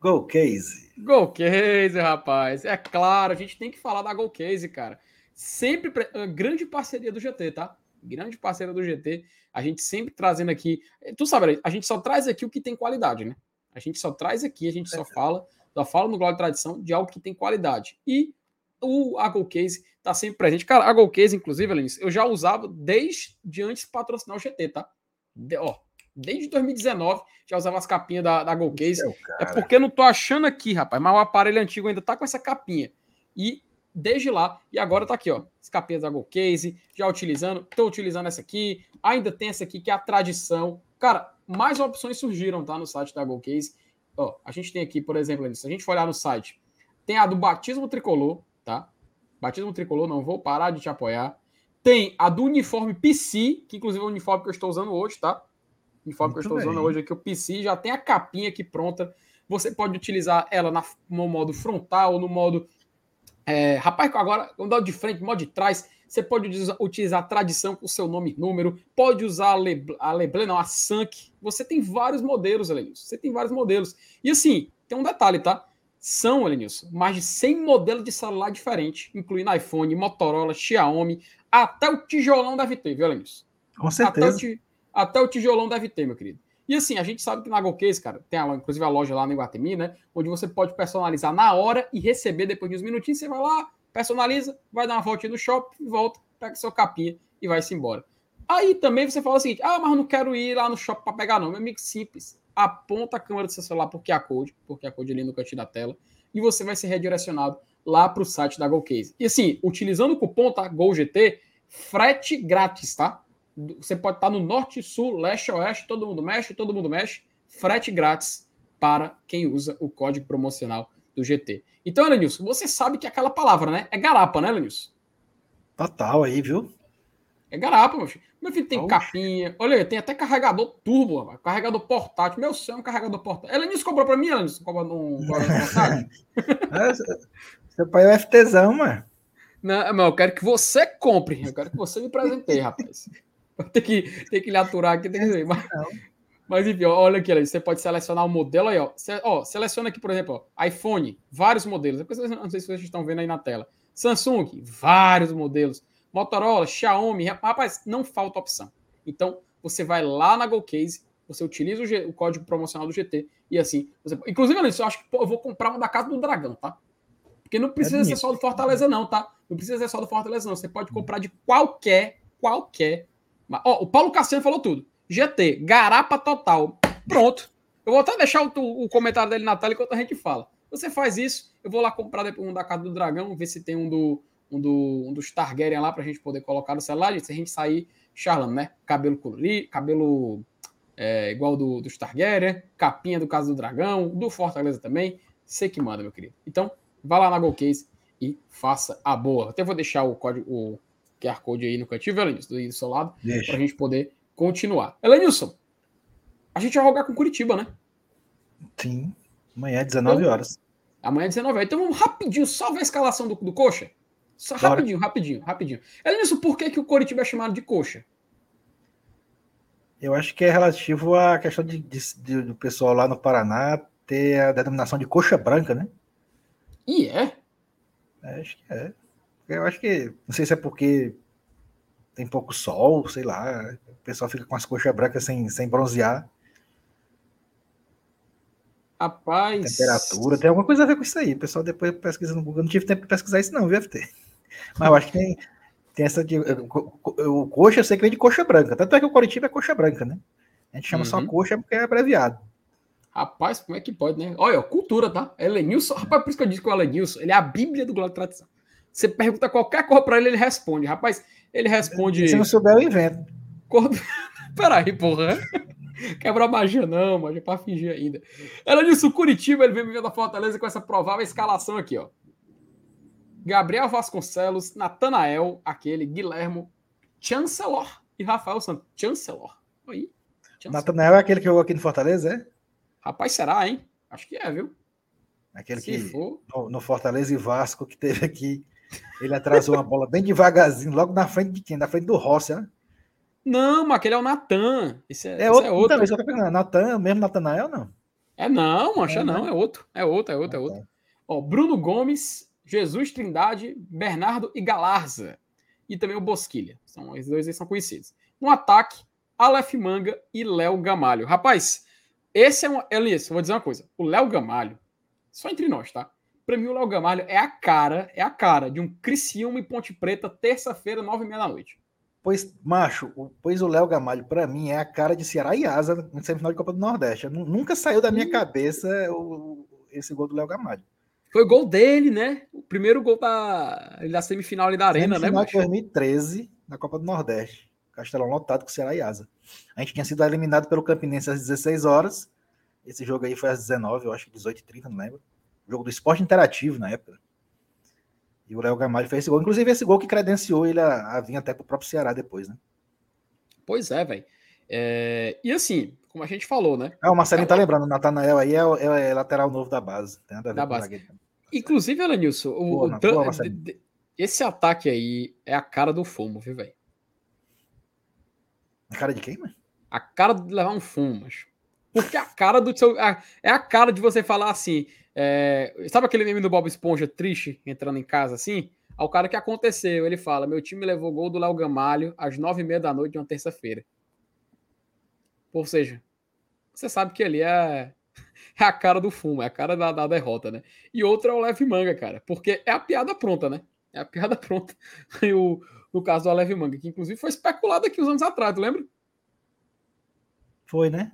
Go Case. Go Case, rapaz. É claro, a gente tem que falar da Go Case, cara. Sempre grande parceria do GT, tá? Grande parceira do GT. A gente sempre trazendo aqui. Tu sabe, a gente só traz aqui o que tem qualidade, né? A gente só traz aqui, a gente só fala, só fala no Glória Tradição de algo que tem qualidade. E o a Go Case tá sempre presente. Cara, a Go Case, inclusive, Lenis, eu já usava desde antes de patrocinar o GT, tá? De, ó, desde 2019 já usava as capinhas da, da Go Case. é porque eu não tô achando aqui, rapaz, mas o aparelho antigo ainda tá com essa capinha. E desde lá, e agora tá aqui, ó, capinhas da Go Case, já utilizando, tô utilizando essa aqui, ainda tem essa aqui que é a tradição. Cara, mais opções surgiram, tá, no site da Go Case. Ó, a gente tem aqui, por exemplo, se a gente for olhar no site, tem a do batismo tricolor, tá? Batismo tricolor, não vou parar de te apoiar. Tem a do uniforme PC, que inclusive é o uniforme que eu estou usando hoje, tá? O uniforme Muito que eu estou bem. usando hoje aqui, o PC, já tem a capinha aqui pronta. Você pode utilizar ela na, no modo frontal, no modo. É, rapaz, agora, no modo de frente, modo de trás. Você pode utilizar a tradição com o seu nome e número, pode usar a, Leble, a Leblé, não, a Sank. Você tem vários modelos, Elenilson. Você tem vários modelos. E assim, tem um detalhe, tá? São, Elenilson, mais de 100 modelos de celular diferentes, incluindo iPhone, Motorola, Xiaomi, até o tijolão deve ter, viu, Elenilson? Com certeza. Até o, até o, tijolão deve ter, meu querido. E assim, a gente sabe que na GoCase, cara, tem a, inclusive a loja lá no Iguatemi, né? Onde você pode personalizar na hora e receber depois de uns minutinhos. Você vai lá, personaliza, vai dar uma voltinha no shopping, volta, pega seu capinha e vai-se embora. Aí também você fala o seguinte: ah, mas não quero ir lá no shopping para pegar, não. Meu amigo, simples aponta a câmera do seu celular por QR Code, por QR Code ali no cantinho da tela, e você vai ser redirecionado lá para o site da GoCase. E assim, utilizando o cupom tá, GOLGT, frete grátis, tá? Você pode estar no norte, sul, leste, oeste, todo mundo mexe, todo mundo mexe, frete grátis para quem usa o código promocional do GT. Então, Elenilson, você sabe que aquela palavra, né? É garapa, né, Elenilson? Total aí, viu? É garapa, meu filho. Meu filho tem capinha. Olha, tem até carregador turbo, rapaz. carregador portátil. Meu céu, é um carregador portátil. Ela nisso comprou pra mim, ela nisso comprou um portátil. Seu pai é FTzão, mano. Não, mas eu quero que você compre. Eu quero que você me presenteie, rapaz. Tem que, tem que lhe aturar aqui, tem que ver. Mas, mas enfim, olha aqui, você pode selecionar o modelo aí, ó. Ó seleciona aqui, por exemplo, ó, iPhone, vários modelos. Não sei se vocês estão vendo aí na tela. Samsung, vários modelos. Motorola, Xiaomi, rapaz, não falta opção. Então, você vai lá na GoCase, você utiliza o, G, o, código promocional do GT e assim, você, inclusive, eu acho que pô, eu vou comprar uma da casa do Dragão, tá? Porque não precisa é ser só do Fortaleza não, tá? Não precisa ser só do Fortaleza não, você pode comprar de qualquer, qualquer. Ó, o Paulo Cassiano falou tudo. GT, garapa total. Pronto. Eu vou até deixar o, o comentário dele na tela enquanto a gente fala. Você faz isso, eu vou lá comprar depois um da casa do Dragão, ver se tem um do um, do, um dos Targaryen lá para a gente poder colocar no celular, se a gente sair charlando, né? Cabelo colorido, cabelo é, igual do, dos Targaryen, capinha do Caso do Dragão, do Fortaleza também. Você que manda, meu querido. Então, vá lá na GoCase e faça a boa. Até vou deixar o código, o QR Code aí no cantinho, Elenilson, do seu lado, para a gente poder continuar. Elenilson, a gente vai jogar com Curitiba, né? Sim. Amanhã, 19 então, horas. Amanhã, 19 horas. Então vamos rapidinho, só ver a escalação do, do Coxa. Só Bora. rapidinho, rapidinho, rapidinho. Elenilson, por que, que o Coritiba é chamado de coxa? Eu acho que é relativo à questão de, de, de, do pessoal lá no Paraná ter a denominação de coxa branca, né? E é? é? Acho que é. Eu acho que. Não sei se é porque tem pouco sol, sei lá. O pessoal fica com as coxas brancas sem, sem bronzear. Rapaz. Temperatura, tem alguma coisa a ver com isso aí. O pessoal depois pesquisa no Google. Eu não tive tempo de pesquisar isso, não, viu, FT? Mas eu acho que tem, tem essa de. O coxa eu sei que vem de coxa branca. Tanto é que o Coritiba é coxa branca, né? A gente chama uhum. só coxa porque é abreviado. Rapaz, como é que pode, né? Olha, cultura, tá? Elenilson, rapaz, por isso que eu disse que o Elenilson, ele é a bíblia do Globo de Tradição. Você pergunta qualquer coisa para ele, ele responde. Rapaz, Ele responde. Se não souber, eu invento. Quando... Peraí, porra. Quebra a magia, não, magia é pra fingir ainda. Ela disse: o Curitiba ele vem me da Fortaleza com essa provável escalação aqui, ó. Gabriel Vasconcelos, Natanael, aquele, Guilhermo, Chancellor e Rafael Santos. Chancellor. Aí. Natanael é aquele que jogou aqui no Fortaleza, é? Rapaz, será, hein? Acho que é, viu? Aquele Se que for... no, no, Fortaleza e Vasco que teve aqui, ele atrasou uma bola bem devagarzinho, logo na frente de quem? Na frente do Rossi, né? Não, mas aquele é o Natan. Esse é, é outro. É outro. Então, Natan, mesmo Natanael, não? É não, acha é, não, né? é outro. É outro, é outro, é ah, outro. Tá. Ó, Bruno Gomes, Jesus Trindade, Bernardo e Galarza. E também o Bosquilha. São, esses dois aí são conhecidos. No ataque, Aleph Manga e Léo Gamalho. Rapaz, esse é um. Elias, eu vou dizer uma coisa. O Léo Gamalho, só entre nós, tá? Pra mim, o Léo Gamalho é a cara, é a cara de um Criciúma e Ponte Preta, terça-feira, nove e meia da noite. Pois, macho, pois o Léo Gamalho, para mim, é a cara de Ceará e Asa no semifinal de Copa do Nordeste. nunca saiu da minha cabeça o, esse gol do Léo Gamalho. Foi o gol dele, né? O primeiro gol da, da semifinal ali da Arena, semifinal né? Semifinal de 2013, na Copa do Nordeste. Castelão lotado com Ceará e Asa. A gente tinha sido eliminado pelo Campinense às 16 horas. Esse jogo aí foi às 19, eu acho que 18h30, não lembro. Jogo do esporte interativo na época. E o Léo Gamalho fez esse gol. Inclusive, esse gol que credenciou ele a, a vir até pro próprio Ceará depois, né? Pois é, velho. É... E assim, como a gente falou, né? É, o Marcelinho é, tá lembrando, o Natanael aí é, é, é, lateral novo da base. Tem nada a ver da base. Inclusive, Alanilson, o, o, boa, esse ataque aí é a cara do fumo, viu, velho? A cara de quem, mano? A cara de levar um fumo, mas. Porque a cara do seu. A, é a cara de você falar assim. É, sabe aquele meme do Bob Esponja triste, entrando em casa assim? Ao cara que aconteceu, ele fala: Meu time levou gol do Léo Gamalho às nove e meia da noite de uma terça-feira. Ou seja, você sabe que ali é, é a cara do fumo, é a cara da, da derrota, né? E outra é o Leve Manga, cara, porque é a piada pronta, né? É a piada pronta. E o, no caso do Aleve Manga, que inclusive foi especulado aqui uns anos atrás, lembra? Foi, né?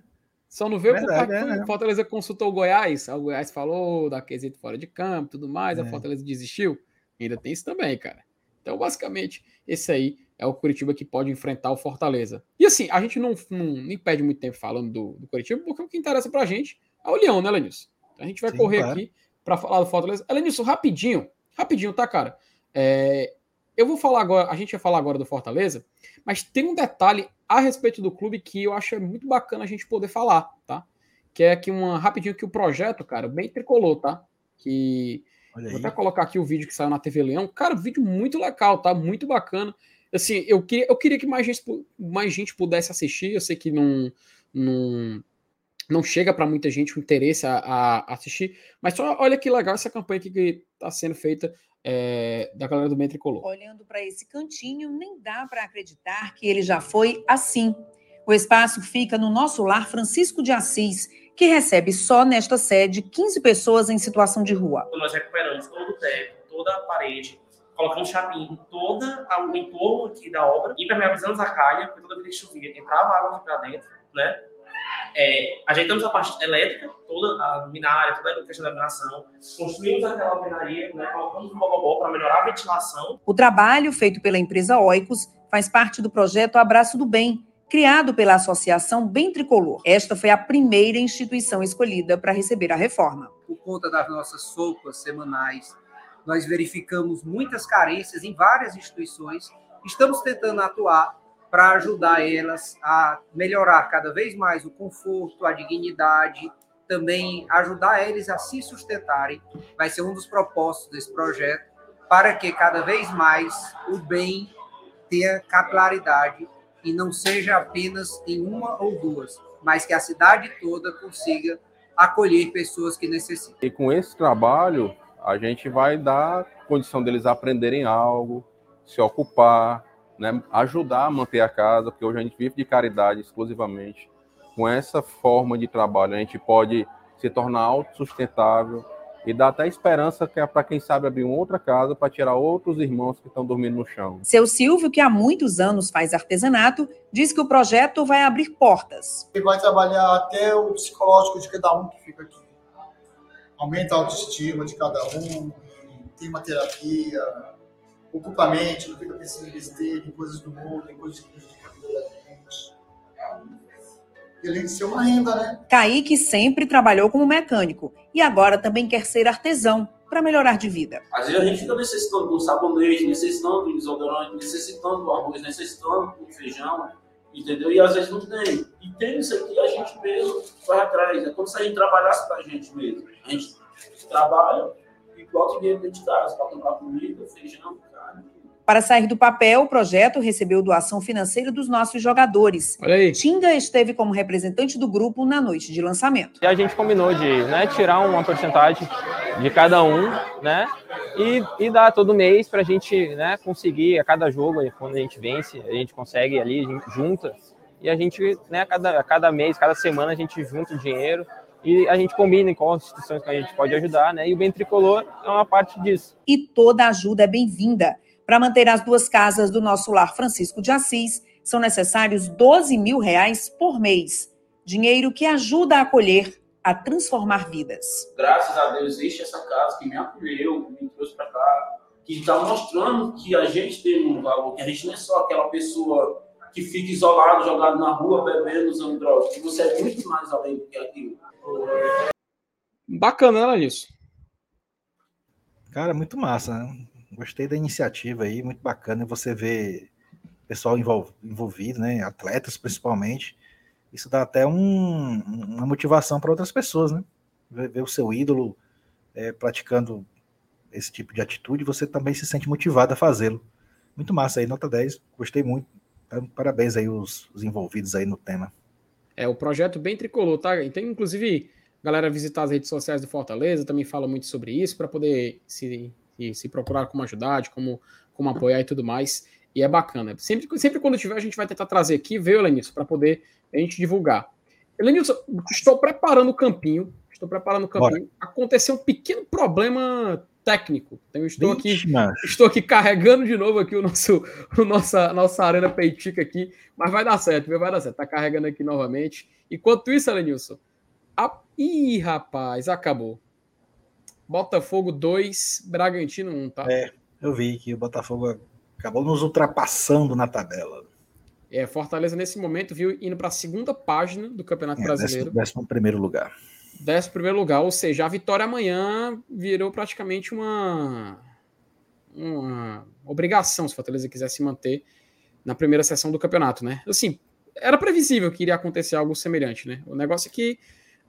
Só não veio Verdade, porque é, né? Fortaleza consultou o Goiás, o Goiás falou da quesito fora de campo tudo mais, é. a Fortaleza desistiu. Ainda tem isso também, cara. Então, basicamente, esse aí é o Curitiba que pode enfrentar o Fortaleza. E assim, a gente não, não nem perde muito tempo falando do, do Curitiba, porque o que interessa pra gente é o Leão, né, Lenilson? Então, a gente vai Sim, correr claro. aqui para falar do Fortaleza. Lenilson, rapidinho, rapidinho, tá, cara? É, eu vou falar agora, a gente vai falar agora do Fortaleza, mas tem um detalhe a respeito do clube que eu acho muito bacana a gente poder falar, tá? Que é aqui uma rapidinho que o projeto, cara, bem tricolor, tá? Que vou até colocar aqui o vídeo que saiu na TV Leão. Cara, vídeo muito legal, tá? Muito bacana. Assim, eu queria, eu queria que mais gente, mais gente pudesse assistir. Eu sei que não, não, não chega para muita gente o interesse a, a, assistir, mas só olha que legal essa campanha que está sendo feita é, da galera do Tricolor. Olhando para esse cantinho, nem dá para acreditar que ele já foi assim. O espaço fica no nosso lar Francisco de Assis, que recebe só nesta sede 15 pessoas em situação de rua. Nós recuperamos todo o teto, toda a parede, colocamos chapinha em todo o entorno aqui da obra, impermeabilizamos a calha, porque toda vez que chovia entrava água aqui para dentro, né? É, ajeitamos a parte elétrica, toda a luminária, toda a questão da iluminação, construímos aquela alvenaria, né, colocamos um bobobó para melhorar a ventilação. O trabalho feito pela empresa Oicos faz parte do projeto Abraço do Bem, criado pela Associação Bem Tricolor. Esta foi a primeira instituição escolhida para receber a reforma. Por conta das nossas sopas semanais, nós verificamos muitas carências em várias instituições. Estamos tentando atuar para ajudar elas a melhorar cada vez mais o conforto, a dignidade, também ajudar eles a se sustentarem. Vai ser um dos propósitos desse projeto, para que cada vez mais o bem tenha capilaridade e não seja apenas em uma ou duas, mas que a cidade toda consiga acolher pessoas que necessitam. E com esse trabalho, a gente vai dar condição deles aprenderem algo, se ocupar, né, ajudar a manter a casa, porque hoje a gente vive de caridade exclusivamente. Com essa forma de trabalho, a gente pode se tornar autossustentável e dar até esperança que é para quem sabe abrir uma outra casa para tirar outros irmãos que estão dormindo no chão. Seu Silvio, que há muitos anos faz artesanato, diz que o projeto vai abrir portas. Ele vai trabalhar até o psicológico de cada um que fica aqui. Aumenta a autoestima de cada um, tem uma terapia, ocupa a mente, não fica pensando em besteira, em coisas do mundo, em coisas que prejudicam a vida da gente. E além de ser uma renda, né? Kaique sempre trabalhou como mecânico e agora também quer ser artesão para melhorar de vida. Às vezes a gente fica necessitando do sabonete, necessitando do desodorante, necessitando do arroz, necessitando do feijão, entendeu? E às vezes não tem. E tem isso aqui, a gente mesmo vai atrás. É como se a gente trabalhasse para a gente mesmo. A gente trabalha e dentro de casa para comprar comida, feijão, carne. Para sair do papel, o projeto recebeu doação financeira dos nossos jogadores. Olha aí. Tinga esteve como representante do grupo na noite de lançamento. E a gente combinou de né, tirar uma porcentagem de cada um, né? E, e dar todo mês para a gente né, conseguir, a cada jogo, quando a gente vence, a gente consegue ali, a gente junta. E a gente, né, a cada, a cada mês, cada semana, a gente junta o dinheiro e a gente combina em quais instituições que a gente pode ajudar, né? E o Bem Tricolor é uma parte disso. E toda ajuda é bem-vinda. Para manter as duas casas do nosso lar Francisco de Assis, são necessários 12 mil reais por mês. Dinheiro que ajuda a acolher, a transformar vidas. Graças a Deus existe essa casa que me acolheu, que me trouxe para cá, que está mostrando que a gente tem um valor, que a gente não é só aquela pessoa que fica isolado, jogado na rua, bebendo, usando drogas, que você é muito mais além do que aquilo. Bacana, né, nisso. Cara, muito massa, né? Gostei da iniciativa aí, muito bacana você ver pessoal envol- envolvido, né? Atletas principalmente. Isso dá até um- uma motivação para outras pessoas, né? Ver, ver o seu ídolo é, praticando esse tipo de atitude, você também se sente motivado a fazê-lo. Muito massa aí, nota 10. Gostei muito. Então, Parabéns aí os, os envolvidos aí no tema. É o projeto bem tricolor, tá? E tem inclusive galera visitar as redes sociais do Fortaleza, também fala muito sobre isso para poder se, se, se procurar como ajudar, de como, como apoiar e tudo mais. E é bacana. Sempre, sempre quando tiver, a gente vai tentar trazer aqui, veio, Lenilson, para poder a gente divulgar. Lenilson, estou preparando o campinho. Estou preparando o campinho. Aconteceu um pequeno problema técnico. Então, estou aqui Vixe. Estou aqui carregando de novo aqui o nosso, o nossa, nossa arena peitica aqui, mas vai dar certo, viu? Vai dar certo. Tá carregando aqui novamente. Enquanto isso, Elenilson, a... Ih, rapaz, acabou. Botafogo 2, Bragantino 1, tá? É. Eu vi que o Botafogo acabou nos ultrapassando na tabela. É, Fortaleza nesse momento, viu, indo para a segunda página do Campeonato É, Brasileiro. décimo, décimo primeiro lugar. Décimo primeiro lugar, ou seja, a vitória amanhã virou praticamente uma, uma obrigação se o Fortaleza quiser se manter na primeira sessão do campeonato, né? Assim, era previsível que iria acontecer algo semelhante, né? O negócio é que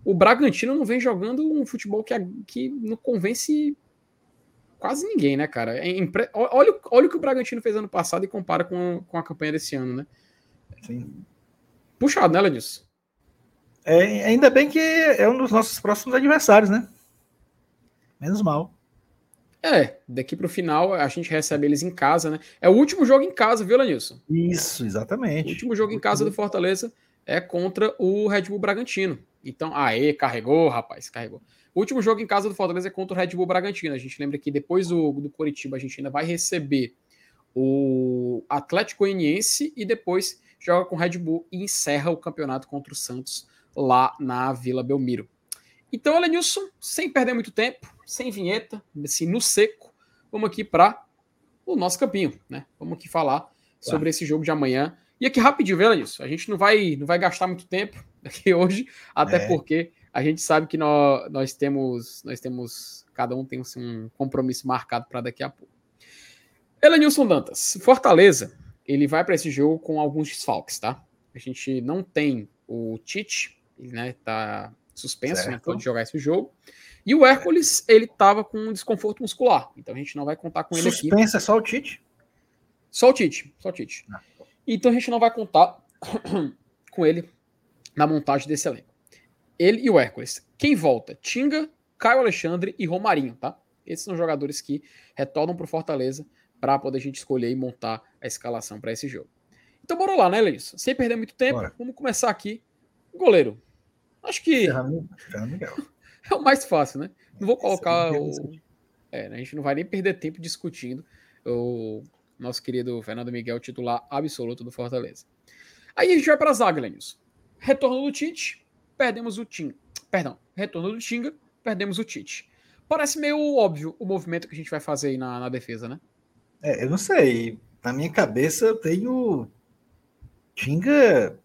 o Bragantino não vem jogando um futebol que, que não convence quase ninguém, né, cara? É impre... olha, olha o que o Bragantino fez ano passado e compara com, com a campanha desse ano, né? Sim. Puxado, né, Ledilson? É, ainda bem que é um dos nossos próximos adversários, né? Menos mal. É, daqui pro final a gente recebe eles em casa, né? É o último jogo em casa, viu, Lanilson? Isso, exatamente. O último jogo em casa do Fortaleza é contra o Red Bull Bragantino. Então, aê, carregou, rapaz, carregou. O último jogo em casa do Fortaleza é contra o Red Bull Bragantino. A gente lembra que depois do, do Coritiba a gente ainda vai receber o Atlético Goianiense e depois joga com o Red Bull e encerra o campeonato contra o Santos lá na Vila Belmiro. Então, Elenilson, sem perder muito tempo, sem vinheta, assim, no seco, vamos aqui para o nosso campinho, né? Vamos aqui falar sobre esse jogo de amanhã. E aqui rapidinho, viu, Elenilson? A gente não vai, não vai gastar muito tempo aqui hoje, até É. porque a gente sabe que nós, nós temos, nós temos, cada um tem assim, um compromisso marcado para daqui a pouco. Elenilson Dantas, Fortaleza, ele vai para esse jogo com alguns desfalques, tá? A gente não tem o Tite, né, tá suspenso, Certo. não pode jogar esse jogo. E o Hércules, ele tava com um desconforto muscular, então a gente não vai contar com ele aqui. Suspensa é só o Tite? Só o Tite, só o Tite. Ah, Então a gente não vai contar com ele na montagem desse elenco. Ele e o Hércules. Quem volta? Tinga, Caio Alexandre e Romarinho, tá? Esses são jogadores que retornam para o Fortaleza para poder a gente escolher e montar a escalação para esse jogo. Então bora lá, né, Leis? Sem perder muito tempo, Bora. vamos começar aqui. Goleiro. Acho que Miguel. é o mais fácil, né? Não vou colocar Esse o. É, né, a gente não vai nem perder tempo discutindo o nosso querido Fernando Miguel, titular absoluto do Fortaleza. Aí a gente vai para a zaga, Lenilson. Retorno do Tite, perdemos o Tim. Perdão, retorno do Tinga, perdemos o Tite. Parece meio óbvio o movimento que a gente vai fazer aí na, na defesa, né? É, eu não sei. Na minha cabeça eu tenho Tinga.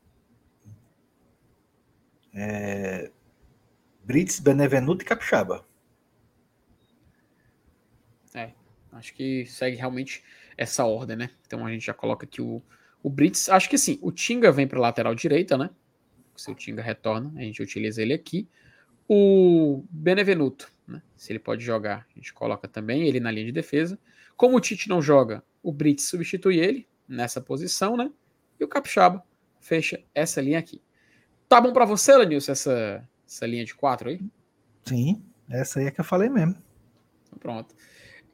É, Brits, Benevenuto e Capixaba. É, acho que segue realmente essa ordem, né? Então a gente já coloca aqui o, o Brits. Acho que sim, o Tinga vem para lateral direita, né? Se o Tinga retorna, a gente utiliza ele aqui. O Benevenuto, né? Se ele pode jogar, a gente coloca também ele na linha de defesa. Como o Tite não joga, o Brits substitui ele nessa posição, né? E o Capixaba fecha essa linha aqui. Tá bom para você, Lenilson, essa, essa linha de quatro aí? Sim, essa aí é que eu falei mesmo. Então, pronto.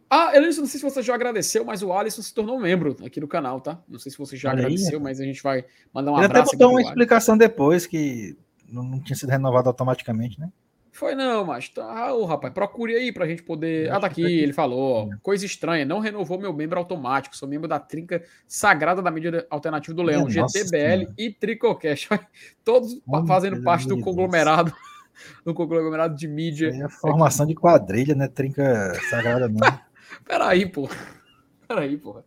Ah, Elenilson, não sei se você já agradeceu, mas o Alisson se tornou membro aqui do canal, tá? Não sei se você já Olha aí. agradeceu, mas a gente vai mandar um Ele até abraço. botou aqui uma pro Alisson. explicação depois que não tinha sido renovado automaticamente, né? Foi não, mas tá, rapaz, procure aí pra gente poder. Ah, tá aqui, ele falou, coisa estranha, não renovou meu membro automático, sou membro da trinca sagrada da mídia alternativa do Leão, Minha nossa GTBL Senhora. e Tricocast, todos fazendo parte do conglomerado, do conglomerado de mídia. É a formação de quadrilha, né? Trinca sagrada mesmo. Peraí, pô. Peraí, porra.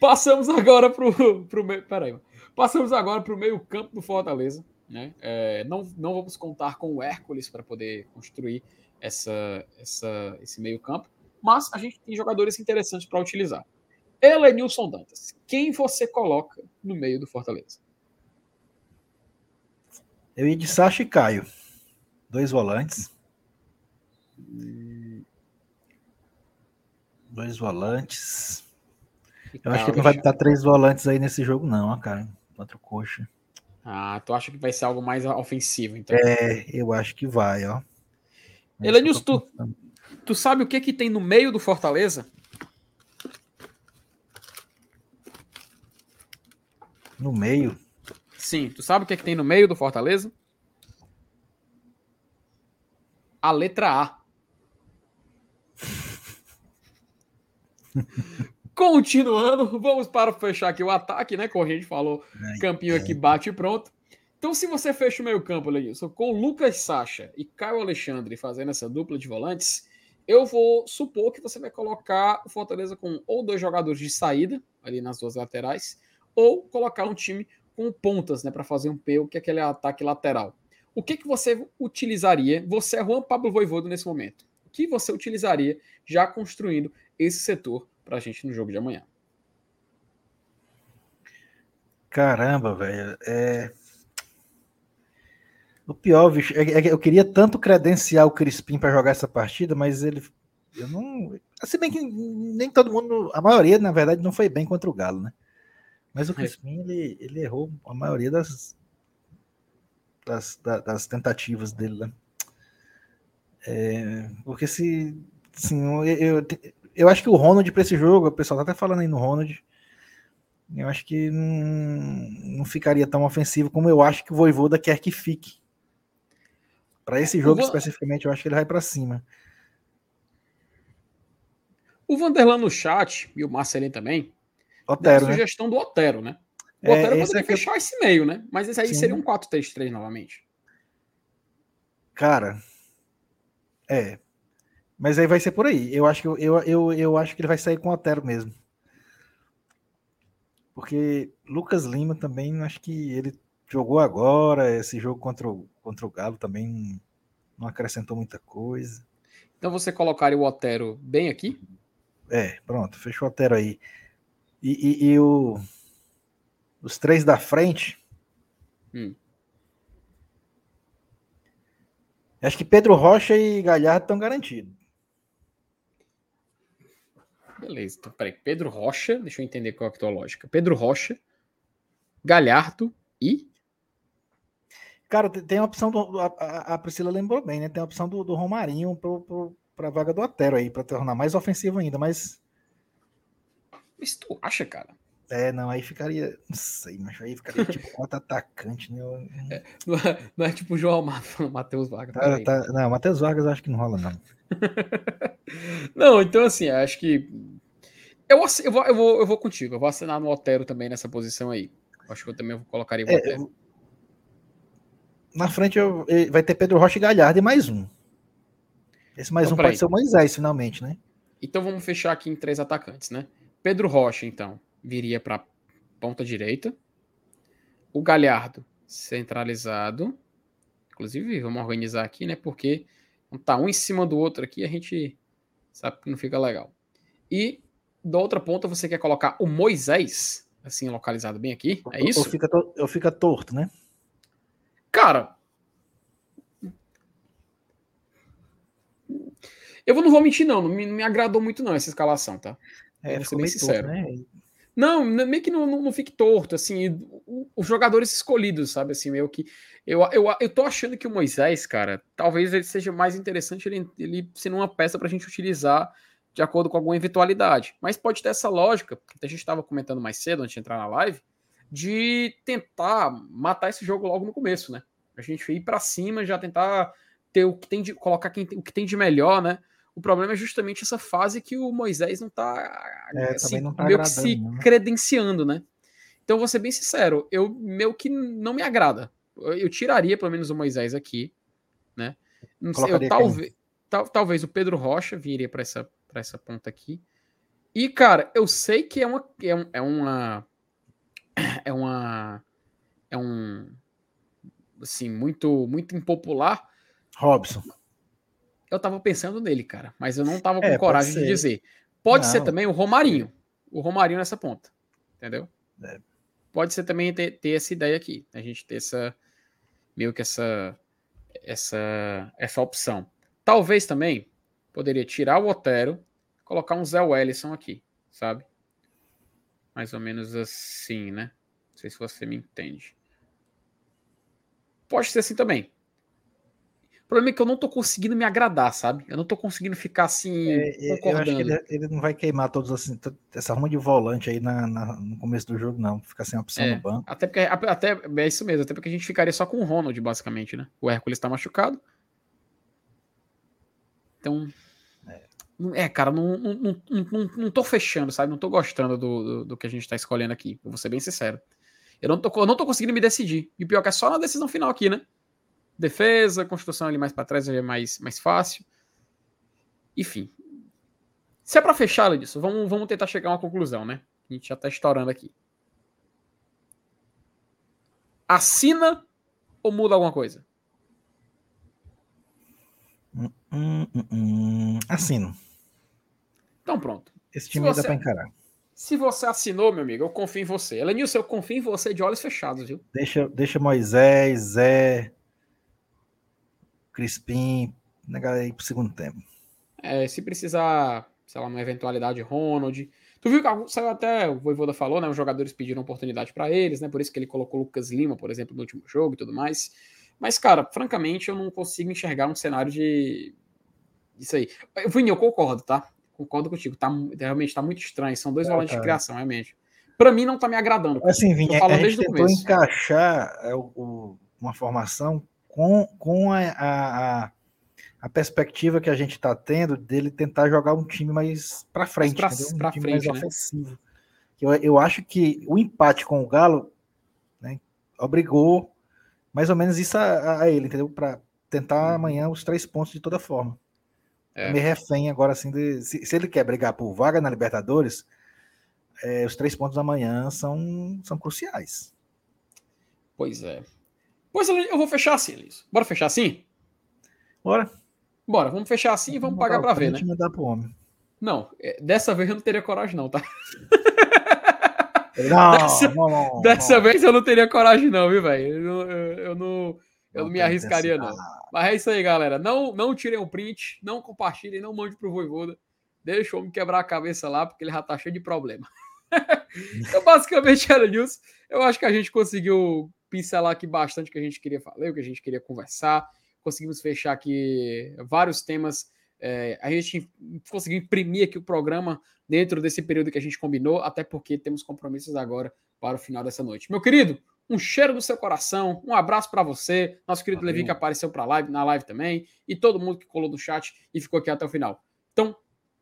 Passamos agora pro, pro meio. Peraí. Passamos agora pro meio-campo do Fortaleza. Né? É, não, não vamos contar com o Hércules para poder construir essa, essa, esse meio-campo, mas a gente tem jogadores interessantes para utilizar. Elenilson Dantas, quem você coloca no meio do Fortaleza? Eu ia de Sacha e Caio. Dois volantes. Dois volantes. Eu acho que não vai botar três volantes aí nesse jogo, não, ó, cara. Contra o Coxa. Ah, tu acha que vai ser algo mais ofensivo, então? É, eu acho que vai, ó. É eu tô tu, pensando. tu sabe o que que tem no meio do Fortaleza? No meio. Sim, tu sabe o que, é que tem no meio do Fortaleza? A letra A. Continuando, vamos para fechar aqui o ataque, né? Como a gente falou, Ai, campinho aqui bate e pronto. Então, se você fecha o meio campo, Lenilson, com Lucas Sacha e Caio Alexandre fazendo essa dupla de volantes, eu vou supor que você vai colocar o Fortaleza com ou dois jogadores de saída, ali nas duas laterais, ou colocar um time com pontas, né, para fazer um P, que é aquele ataque lateral. O que, que você utilizaria? Você é Juan Pablo Voivodo nesse momento. O que você utilizaria já construindo esse setor para a gente no jogo de amanhã? Caramba, velho. É... O pior, bicho, é que eu queria tanto credenciar o Crispim para jogar essa partida, mas ele. Eu não. Se bem que nem todo mundo. A maioria, na verdade, não foi bem contra o Galo, né? Mas o Crispim, ele, ele errou a maioria das, das, da- das tentativas dele, né? É, porque se. Assim, eu, eu, eu acho que o Ronald para esse jogo, o pessoal tá até falando aí no Ronald. Eu acho que não, não ficaria tão ofensivo como eu acho que o Voivoda quer que fique. Para esse jogo Van- especificamente, eu acho que ele vai para cima. O Vanderlan no chat e o Marcelinho também deu a Otero, né? sugestão do Otero, né? O É, Otero poderia é fechar esse meio, né? Mas esse aí Sim. seria um 4-3-3 novamente. Cara, é. Mas aí vai ser por aí. Eu acho que eu, eu, eu, eu acho que ele vai sair com o Otero mesmo. Porque Lucas Lima também, acho que ele jogou agora. Esse jogo contra o, contra o Galo também não, não acrescentou muita coisa. Então você colocaria o Otero bem aqui? É, pronto, fechou o Otero aí. E, e- e o, os três da frente. Hum. Acho que Pedro Rocha e Galhardo estão garantidos. Beleza. Então, peraí. Pedro Rocha, deixa eu entender qual é a tua lógica. Pedro Rocha, Galhardo e. Cara, tem- a opção do. A, a- a Priscila lembrou bem, né? Tem a opção do, do Romarinho para a vaga do Otero aí, para tornar mais ofensivo ainda, mas. Mas tu acha, cara? É, não, aí ficaria. Não sei, mas aí ficaria tipo quatro atacante, né? Eu- Não é, não é tipo o João Ma- Matheus Vargas. Tá, tá- não, Matheus Vargas acho que não rola, não. Não, então assim, acho que. Eu, eu, vou, eu, vou, eu vou contigo, eu vou assinar no Otero também nessa posição aí. Acho que eu também colocaria o É, Otero. eu- na frente eu- vai ter Pedro Rocha e Galhardo e mais um. Esse mais Então, um pode ser o Moisés, finalmente, né? Então vamos fechar aqui em três atacantes, né? Pedro Rocha, então, viria para ponta direita. O Galhardo centralizado. Inclusive, vamos organizar aqui, né? Porque tá um em cima do outro aqui, a gente sabe que não fica legal. E da outra ponta você quer colocar o Moisés, assim, localizado bem aqui, é isso? Eu fica, eu fica torto, né? Cara, eu não vou mentir não, não me, não me agradou muito não essa escalação, tá? É, vou ser bem sincero. Torto, né? Não, meio que não, não, não, fique torto, assim, os jogadores escolhidos, sabe, assim, meio que, eu, eu, eu tô achando que o Moisés, cara, talvez ele seja mais interessante ele, ele sendo uma peça pra gente utilizar de acordo com alguma eventualidade, mas pode ter essa lógica, que a gente estava comentando mais cedo, antes de entrar na live, de tentar matar esse jogo logo no começo, né, a gente ir para cima, já tentar ter o que tem de, colocar quem, o que tem de melhor, né, o problema é justamente essa fase que o Moisés não está é, assim, tá meio que se né? credenciando, né? Então, vou ser bem sincero, eu meio que não me agrada. Eu, eu tiraria pelo menos o Moisés aqui, né? Não sei, eu, talvez, tal, talvez o Pedro Rocha viria para essa, essa ponta aqui. E, cara, eu sei que é uma. É, um, é uma. É uma. É um. Assim, muito, muito impopular. Robson eu tava pensando nele, cara, mas eu não tava com é, coragem de dizer. Pode não. ser também o Romarinho. O Romarinho nessa ponta. Entendeu? É. Pode ser também ter, ter, essa ideia aqui. A gente ter essa. Meio que essa. Essa, essa opção. Talvez também poderia tirar o Otero, colocar um Zé Wellison aqui, sabe? Mais ou menos assim, né? Não sei se você me entende. Pode ser assim também problema é que eu não tô conseguindo me agradar, sabe? Eu não tô conseguindo ficar assim. É, concordando. Eu acho que ele, ele, não vai queimar todos assim, essa ruma de volante aí na, na, no começo do jogo, não. Ficar sem opção é, no banco. Até porque até, é isso mesmo, até porque a gente ficaria só com o Ronald, basicamente, né? O Hércules tá machucado. Então. É, é cara, não, não, não, não, não tô fechando, sabe? Não tô gostando do, do, do que a gente tá escolhendo aqui. Eu vou ser bem sincero. Eu não tô, eu não tô conseguindo me decidir. E o pior é que é só na decisão final aqui, né? Defesa, construção ali mais para trás é mais, mais fácil. Enfim. Se é para fechar disso, vamos, vamos tentar chegar a uma conclusão, né? A gente já está estourando aqui. Assina ou muda alguma coisa? Hum, hum, hum, assino. Então pronto. Esse time você, dá para encarar. Se você assinou, meu amigo, eu confio em você. Elenilson, eu confio em você de olhos fechados, viu? Deixa, deixa Moisés, Zé, Crispim, na galera aí pro segundo tempo. É, se precisar, sei lá, uma eventualidade Ronald. Tu viu que saiu até, o Voivoda falou, né? Os jogadores pediram oportunidade para eles, né? Por isso que ele colocou o Lucas Lima, por exemplo, no último jogo e tudo mais. Mas, cara, francamente, eu não consigo enxergar um cenário de. Isso aí. Vini, eu concordo, tá? Concordo contigo. Tá, realmente tá muito estranho. São dois é, volantes de criação, realmente. Para mim, não tá me agradando. Assim, Vini, a gente tentou encaixar é, o, uma formação com, com a, a, a perspectiva que a gente está tendo dele tentar jogar um time mais para frente, pra, um pra time frente, mais né? ofensivo. Eu, eu acho que o empate com o Galo né, obrigou mais ou menos isso a, a ele, entendeu? Para tentar uhum. amanhã os três pontos de toda forma. É. Me refém agora assim, de, se, se, ele quer brigar por vaga na Libertadores, é, os três pontos da manhã são, são cruciais. Pois é. Pois eu vou fechar assim, Liz. Bora fechar assim? Bora. Bora, vamos fechar assim e vamos pagar para ver, né? Mandar pro homem. Não, é, dessa vez eu não teria coragem, não, tá? Não, dessa, não, não, dessa vez eu não teria coragem, não, viu, velho? Eu, eu, eu, não, eu não me arriscaria, não. Mas é isso aí, galera. Não, não tirem o print, não compartilhem, não mande pro Voivoda. Deixa o homem quebrar a cabeça lá, porque ele já tá cheio de problema. então, basicamente, era news. Eu acho que a gente conseguiu pincelar aqui bastante o que a gente queria falar, o que a gente queria conversar. Conseguimos fechar aqui vários temas. É, a gente conseguiu imprimir aqui o programa dentro desse período que a gente combinou, até porque temos compromissos agora para o final dessa noite. Meu querido, um cheiro do seu coração, um abraço para você, nosso querido Levi que apareceu para live, na live também, e todo mundo que colou no chat e ficou aqui até o final. Então,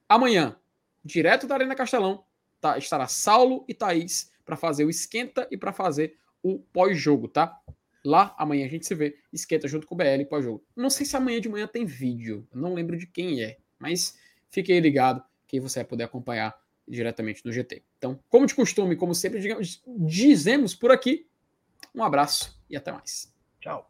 amanhã, direto da Arena Castelão, tá, estará Saulo e Thaís para fazer o esquenta e para fazer o pós-jogo, tá? Lá amanhã a gente se vê, esquenta junto com o BL pós-jogo. Não sei se amanhã de manhã tem vídeo, não lembro de quem é, mas fique aí ligado que você vai poder acompanhar diretamente no GT. Então, como de costume, como sempre digamos, dizemos por aqui, um abraço e até mais. Tchau.